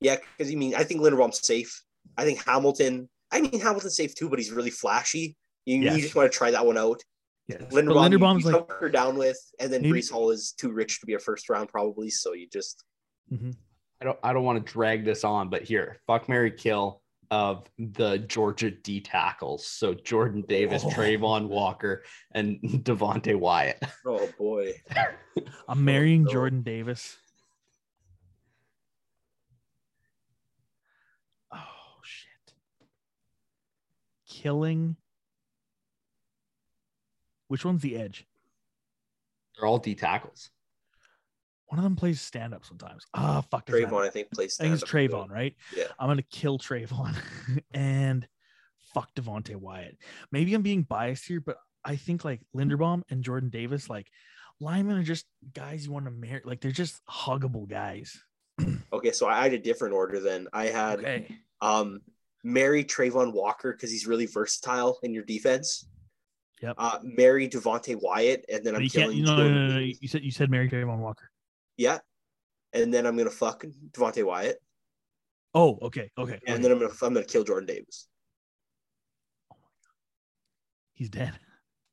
[SPEAKER 3] Yeah, because you mean I think Linderbaum's safe. I think Hamilton. I mean Hamilton's safe too, but he's really flashy. You,
[SPEAKER 1] Yes.
[SPEAKER 3] you just want to try that one out.
[SPEAKER 1] Yes. But
[SPEAKER 3] Linderbaum,
[SPEAKER 1] Linderbaum's
[SPEAKER 3] you, you
[SPEAKER 1] like,
[SPEAKER 3] her down with, and then
[SPEAKER 1] Maybe-
[SPEAKER 3] Breece Hall is too rich to be a first round probably. So you just
[SPEAKER 1] Mhm.
[SPEAKER 2] I don't I don't want to drag this on, but here, fuck Mary Kill of the Georgia D tackles. So Jordan Davis,
[SPEAKER 1] Oh.
[SPEAKER 2] Travon Walker, and Devonte Wyatt.
[SPEAKER 3] oh boy.
[SPEAKER 1] I'm marrying oh,
[SPEAKER 3] no.
[SPEAKER 1] Jordan Davis. Oh shit. Killing. Which one's the edge?
[SPEAKER 2] They're all D tackles.
[SPEAKER 1] One of them plays stand up sometimes. Ah, fuck.
[SPEAKER 3] Travon, I think plays.
[SPEAKER 1] I think it's. Travon, right?
[SPEAKER 3] Yeah.
[SPEAKER 1] I'm gonna kill Travon and fuck Devonte Wyatt. Maybe I'm being biased here, but I think like Linderbaum and Jordan Davis, like linemen are just guys you want to marry. Like they're just huggable guys.
[SPEAKER 3] Okay, so I had a different order then. I had
[SPEAKER 1] Okay.
[SPEAKER 3] um marry Travon Walker because he's really versatile in your defense.
[SPEAKER 1] Yep.
[SPEAKER 3] Uh, marry Devonte Wyatt, and then
[SPEAKER 1] But
[SPEAKER 3] I'm
[SPEAKER 1] you
[SPEAKER 3] killing.
[SPEAKER 1] You no, no, no, no. You said you said Mary Travon Walker.
[SPEAKER 3] Yeah, and then I'm gonna fuck Devonte Wyatt,
[SPEAKER 1] Oh, okay, okay.
[SPEAKER 3] and
[SPEAKER 1] okay.
[SPEAKER 3] then I'm gonna I'm gonna kill Jordan Davis.
[SPEAKER 1] He's dead.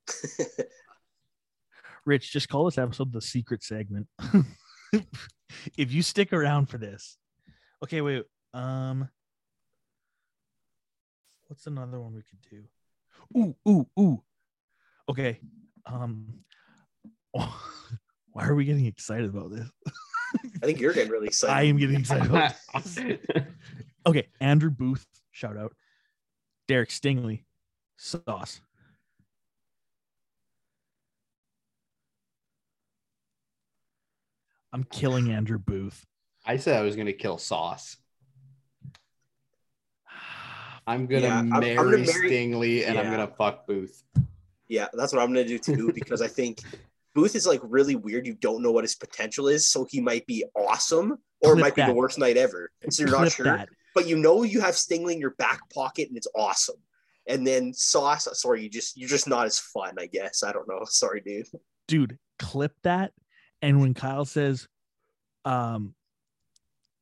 [SPEAKER 1] Rich, just call this episode the secret segment. if you stick around for this. Okay, wait. Um what's another one we could do? Ooh, ooh, ooh. Okay. Um why are we getting excited about this?
[SPEAKER 3] I think you're getting really excited.
[SPEAKER 1] I am getting excited about this. Okay, Andrew Booth, shout out. Derek Stingley, sauce. I'm killing Andrew Booth.
[SPEAKER 2] I said I was gonna kill Sauce. I'm gonna
[SPEAKER 3] Yeah, I'm- I'm
[SPEAKER 2] marry
[SPEAKER 3] gonna marry-
[SPEAKER 2] Stingley and I'm gonna fuck Booth.
[SPEAKER 3] Yeah, that's what I'm gonna do too because I think Booth is like really weird. You don't know what his potential is, so he might be awesome or it
[SPEAKER 1] Clip
[SPEAKER 3] might be the worst night ever. So you're not sure.
[SPEAKER 1] that.
[SPEAKER 3] but you know you have Stingley in your back pocket and it's awesome. And then Sauce, sorry, you just you're just not as fun, I guess. I don't know. Sorry, dude.
[SPEAKER 1] dude, clip that. And when Kyle says, um,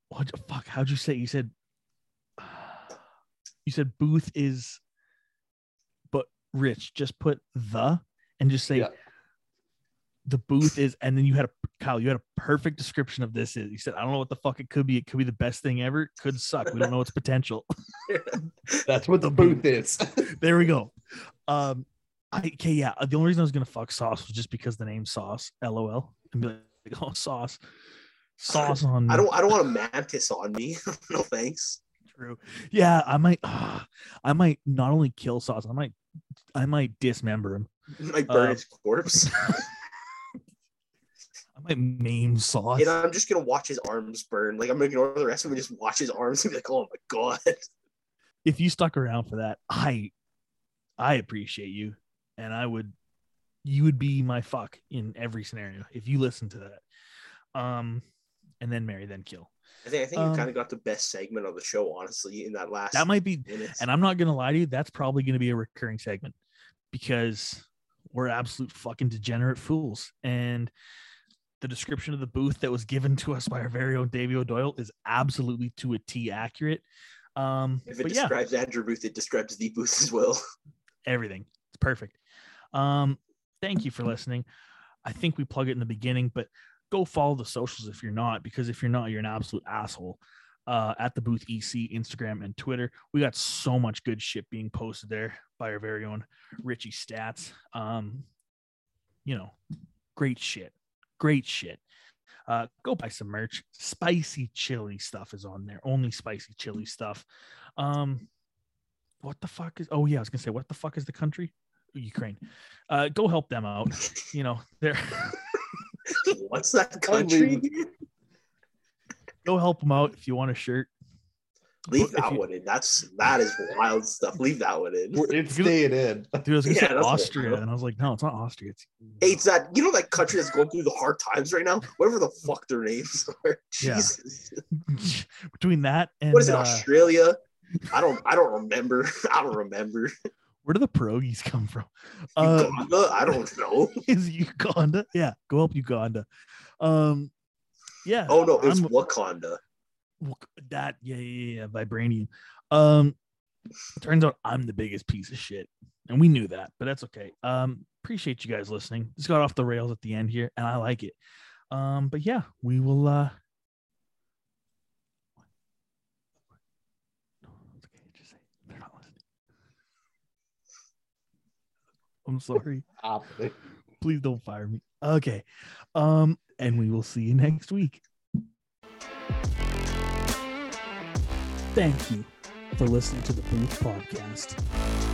[SPEAKER 1] what the fuck? How'd you say? You said, you said Booth is, but Rich, just put the and just say
[SPEAKER 2] Yeah.
[SPEAKER 1] The booth is, and then you had a Kyle, you had a perfect description of this. Is you said, I don't know what the fuck it could be. It could be the best thing ever. It could suck. We don't know its potential.
[SPEAKER 2] That's what the booth is.
[SPEAKER 1] there we go. Um, I okay, yeah. The only reason I was gonna fuck sauce was just because the name sauce, lol, and be like, oh sauce, sauce on.
[SPEAKER 3] I don't I don't want a mantis on me. no thanks.
[SPEAKER 1] True. Yeah, I might. I might not only kill sauce. I might. I might dismember him.
[SPEAKER 3] Like burn
[SPEAKER 1] Uh,
[SPEAKER 3] his corpse.
[SPEAKER 1] Might maim sauce.
[SPEAKER 3] and I'm just gonna watch his arms burn. Like I'm gonna ignore the rest of him and just watch his arms and be like, oh my god.
[SPEAKER 1] if you stuck around for that, I, I appreciate you, and I would, you would be my fuck in every scenario if you listen to that. Um, and then marry, then kill.
[SPEAKER 3] I think I think
[SPEAKER 1] Um,
[SPEAKER 3] you kind of got the best segment of the show, honestly, in that last
[SPEAKER 1] That might be
[SPEAKER 3] minutes.
[SPEAKER 1] And I'm not gonna lie to you, that's probably gonna be a recurring segment because we're absolute fucking degenerate fools. And the description of the booth that was given to us by our very own Davey O'Doyle is absolutely to a T accurate. Um,
[SPEAKER 3] if it
[SPEAKER 1] but yeah,
[SPEAKER 3] describes Andrew Booth, it describes the Booth as well.
[SPEAKER 1] everything. It's perfect. Um, thank you for listening. I think we plug it in the beginning, but go follow the socials if you're not, because if you're not, you're an absolute asshole. Uh, at the booth EC, Instagram, and Twitter. We got so much good shit being posted there by our very own Richie Stats. Um, you know, great shit. Great shit. Uh, go buy some merch. Spicy chili stuff is on there. Only spicy chili stuff. Um, what the fuck is? Oh yeah, I was gonna say, what the fuck is the country? Ukraine. Uh, go help them out. You know, they're
[SPEAKER 3] What's that country?
[SPEAKER 1] go help them out if you want a shirt.
[SPEAKER 3] Leave that
[SPEAKER 1] you-
[SPEAKER 3] one in. That's that is wild stuff. Leave that one in.
[SPEAKER 2] It's staying in.
[SPEAKER 1] Dude, I was gonna
[SPEAKER 3] Yeah,
[SPEAKER 1] say Austria, and I was like, no, it's not Austria. It's
[SPEAKER 3] Hey, it's that you know that country that's going through the hard times right now. Whatever the fuck their names are.
[SPEAKER 1] Yeah.
[SPEAKER 3] Jesus.
[SPEAKER 1] between that and
[SPEAKER 3] What is it?
[SPEAKER 1] uh,
[SPEAKER 3] Australia? I don't. I don't remember. I don't remember.
[SPEAKER 1] where do the pierogies come from? Uh,
[SPEAKER 3] Uganda? I don't know.
[SPEAKER 1] is Uganda? Yeah, go help Uganda. Um, yeah.
[SPEAKER 3] Oh no, it's
[SPEAKER 1] I'm-
[SPEAKER 3] Wakanda.
[SPEAKER 1] That yeah, yeah, yeah, vibranium. Um, turns out I'm the biggest piece of shit, and we knew that, but that's okay. Um, appreciate you guys listening. This got off the rails at the end here, and I like it. Um, but yeah, we will. uh No, it's okay. Just say they're not listening. I'm sorry. Please don't fire me. Okay. Um, and we will see you next week. Thank you for listening to the Booth Podcast.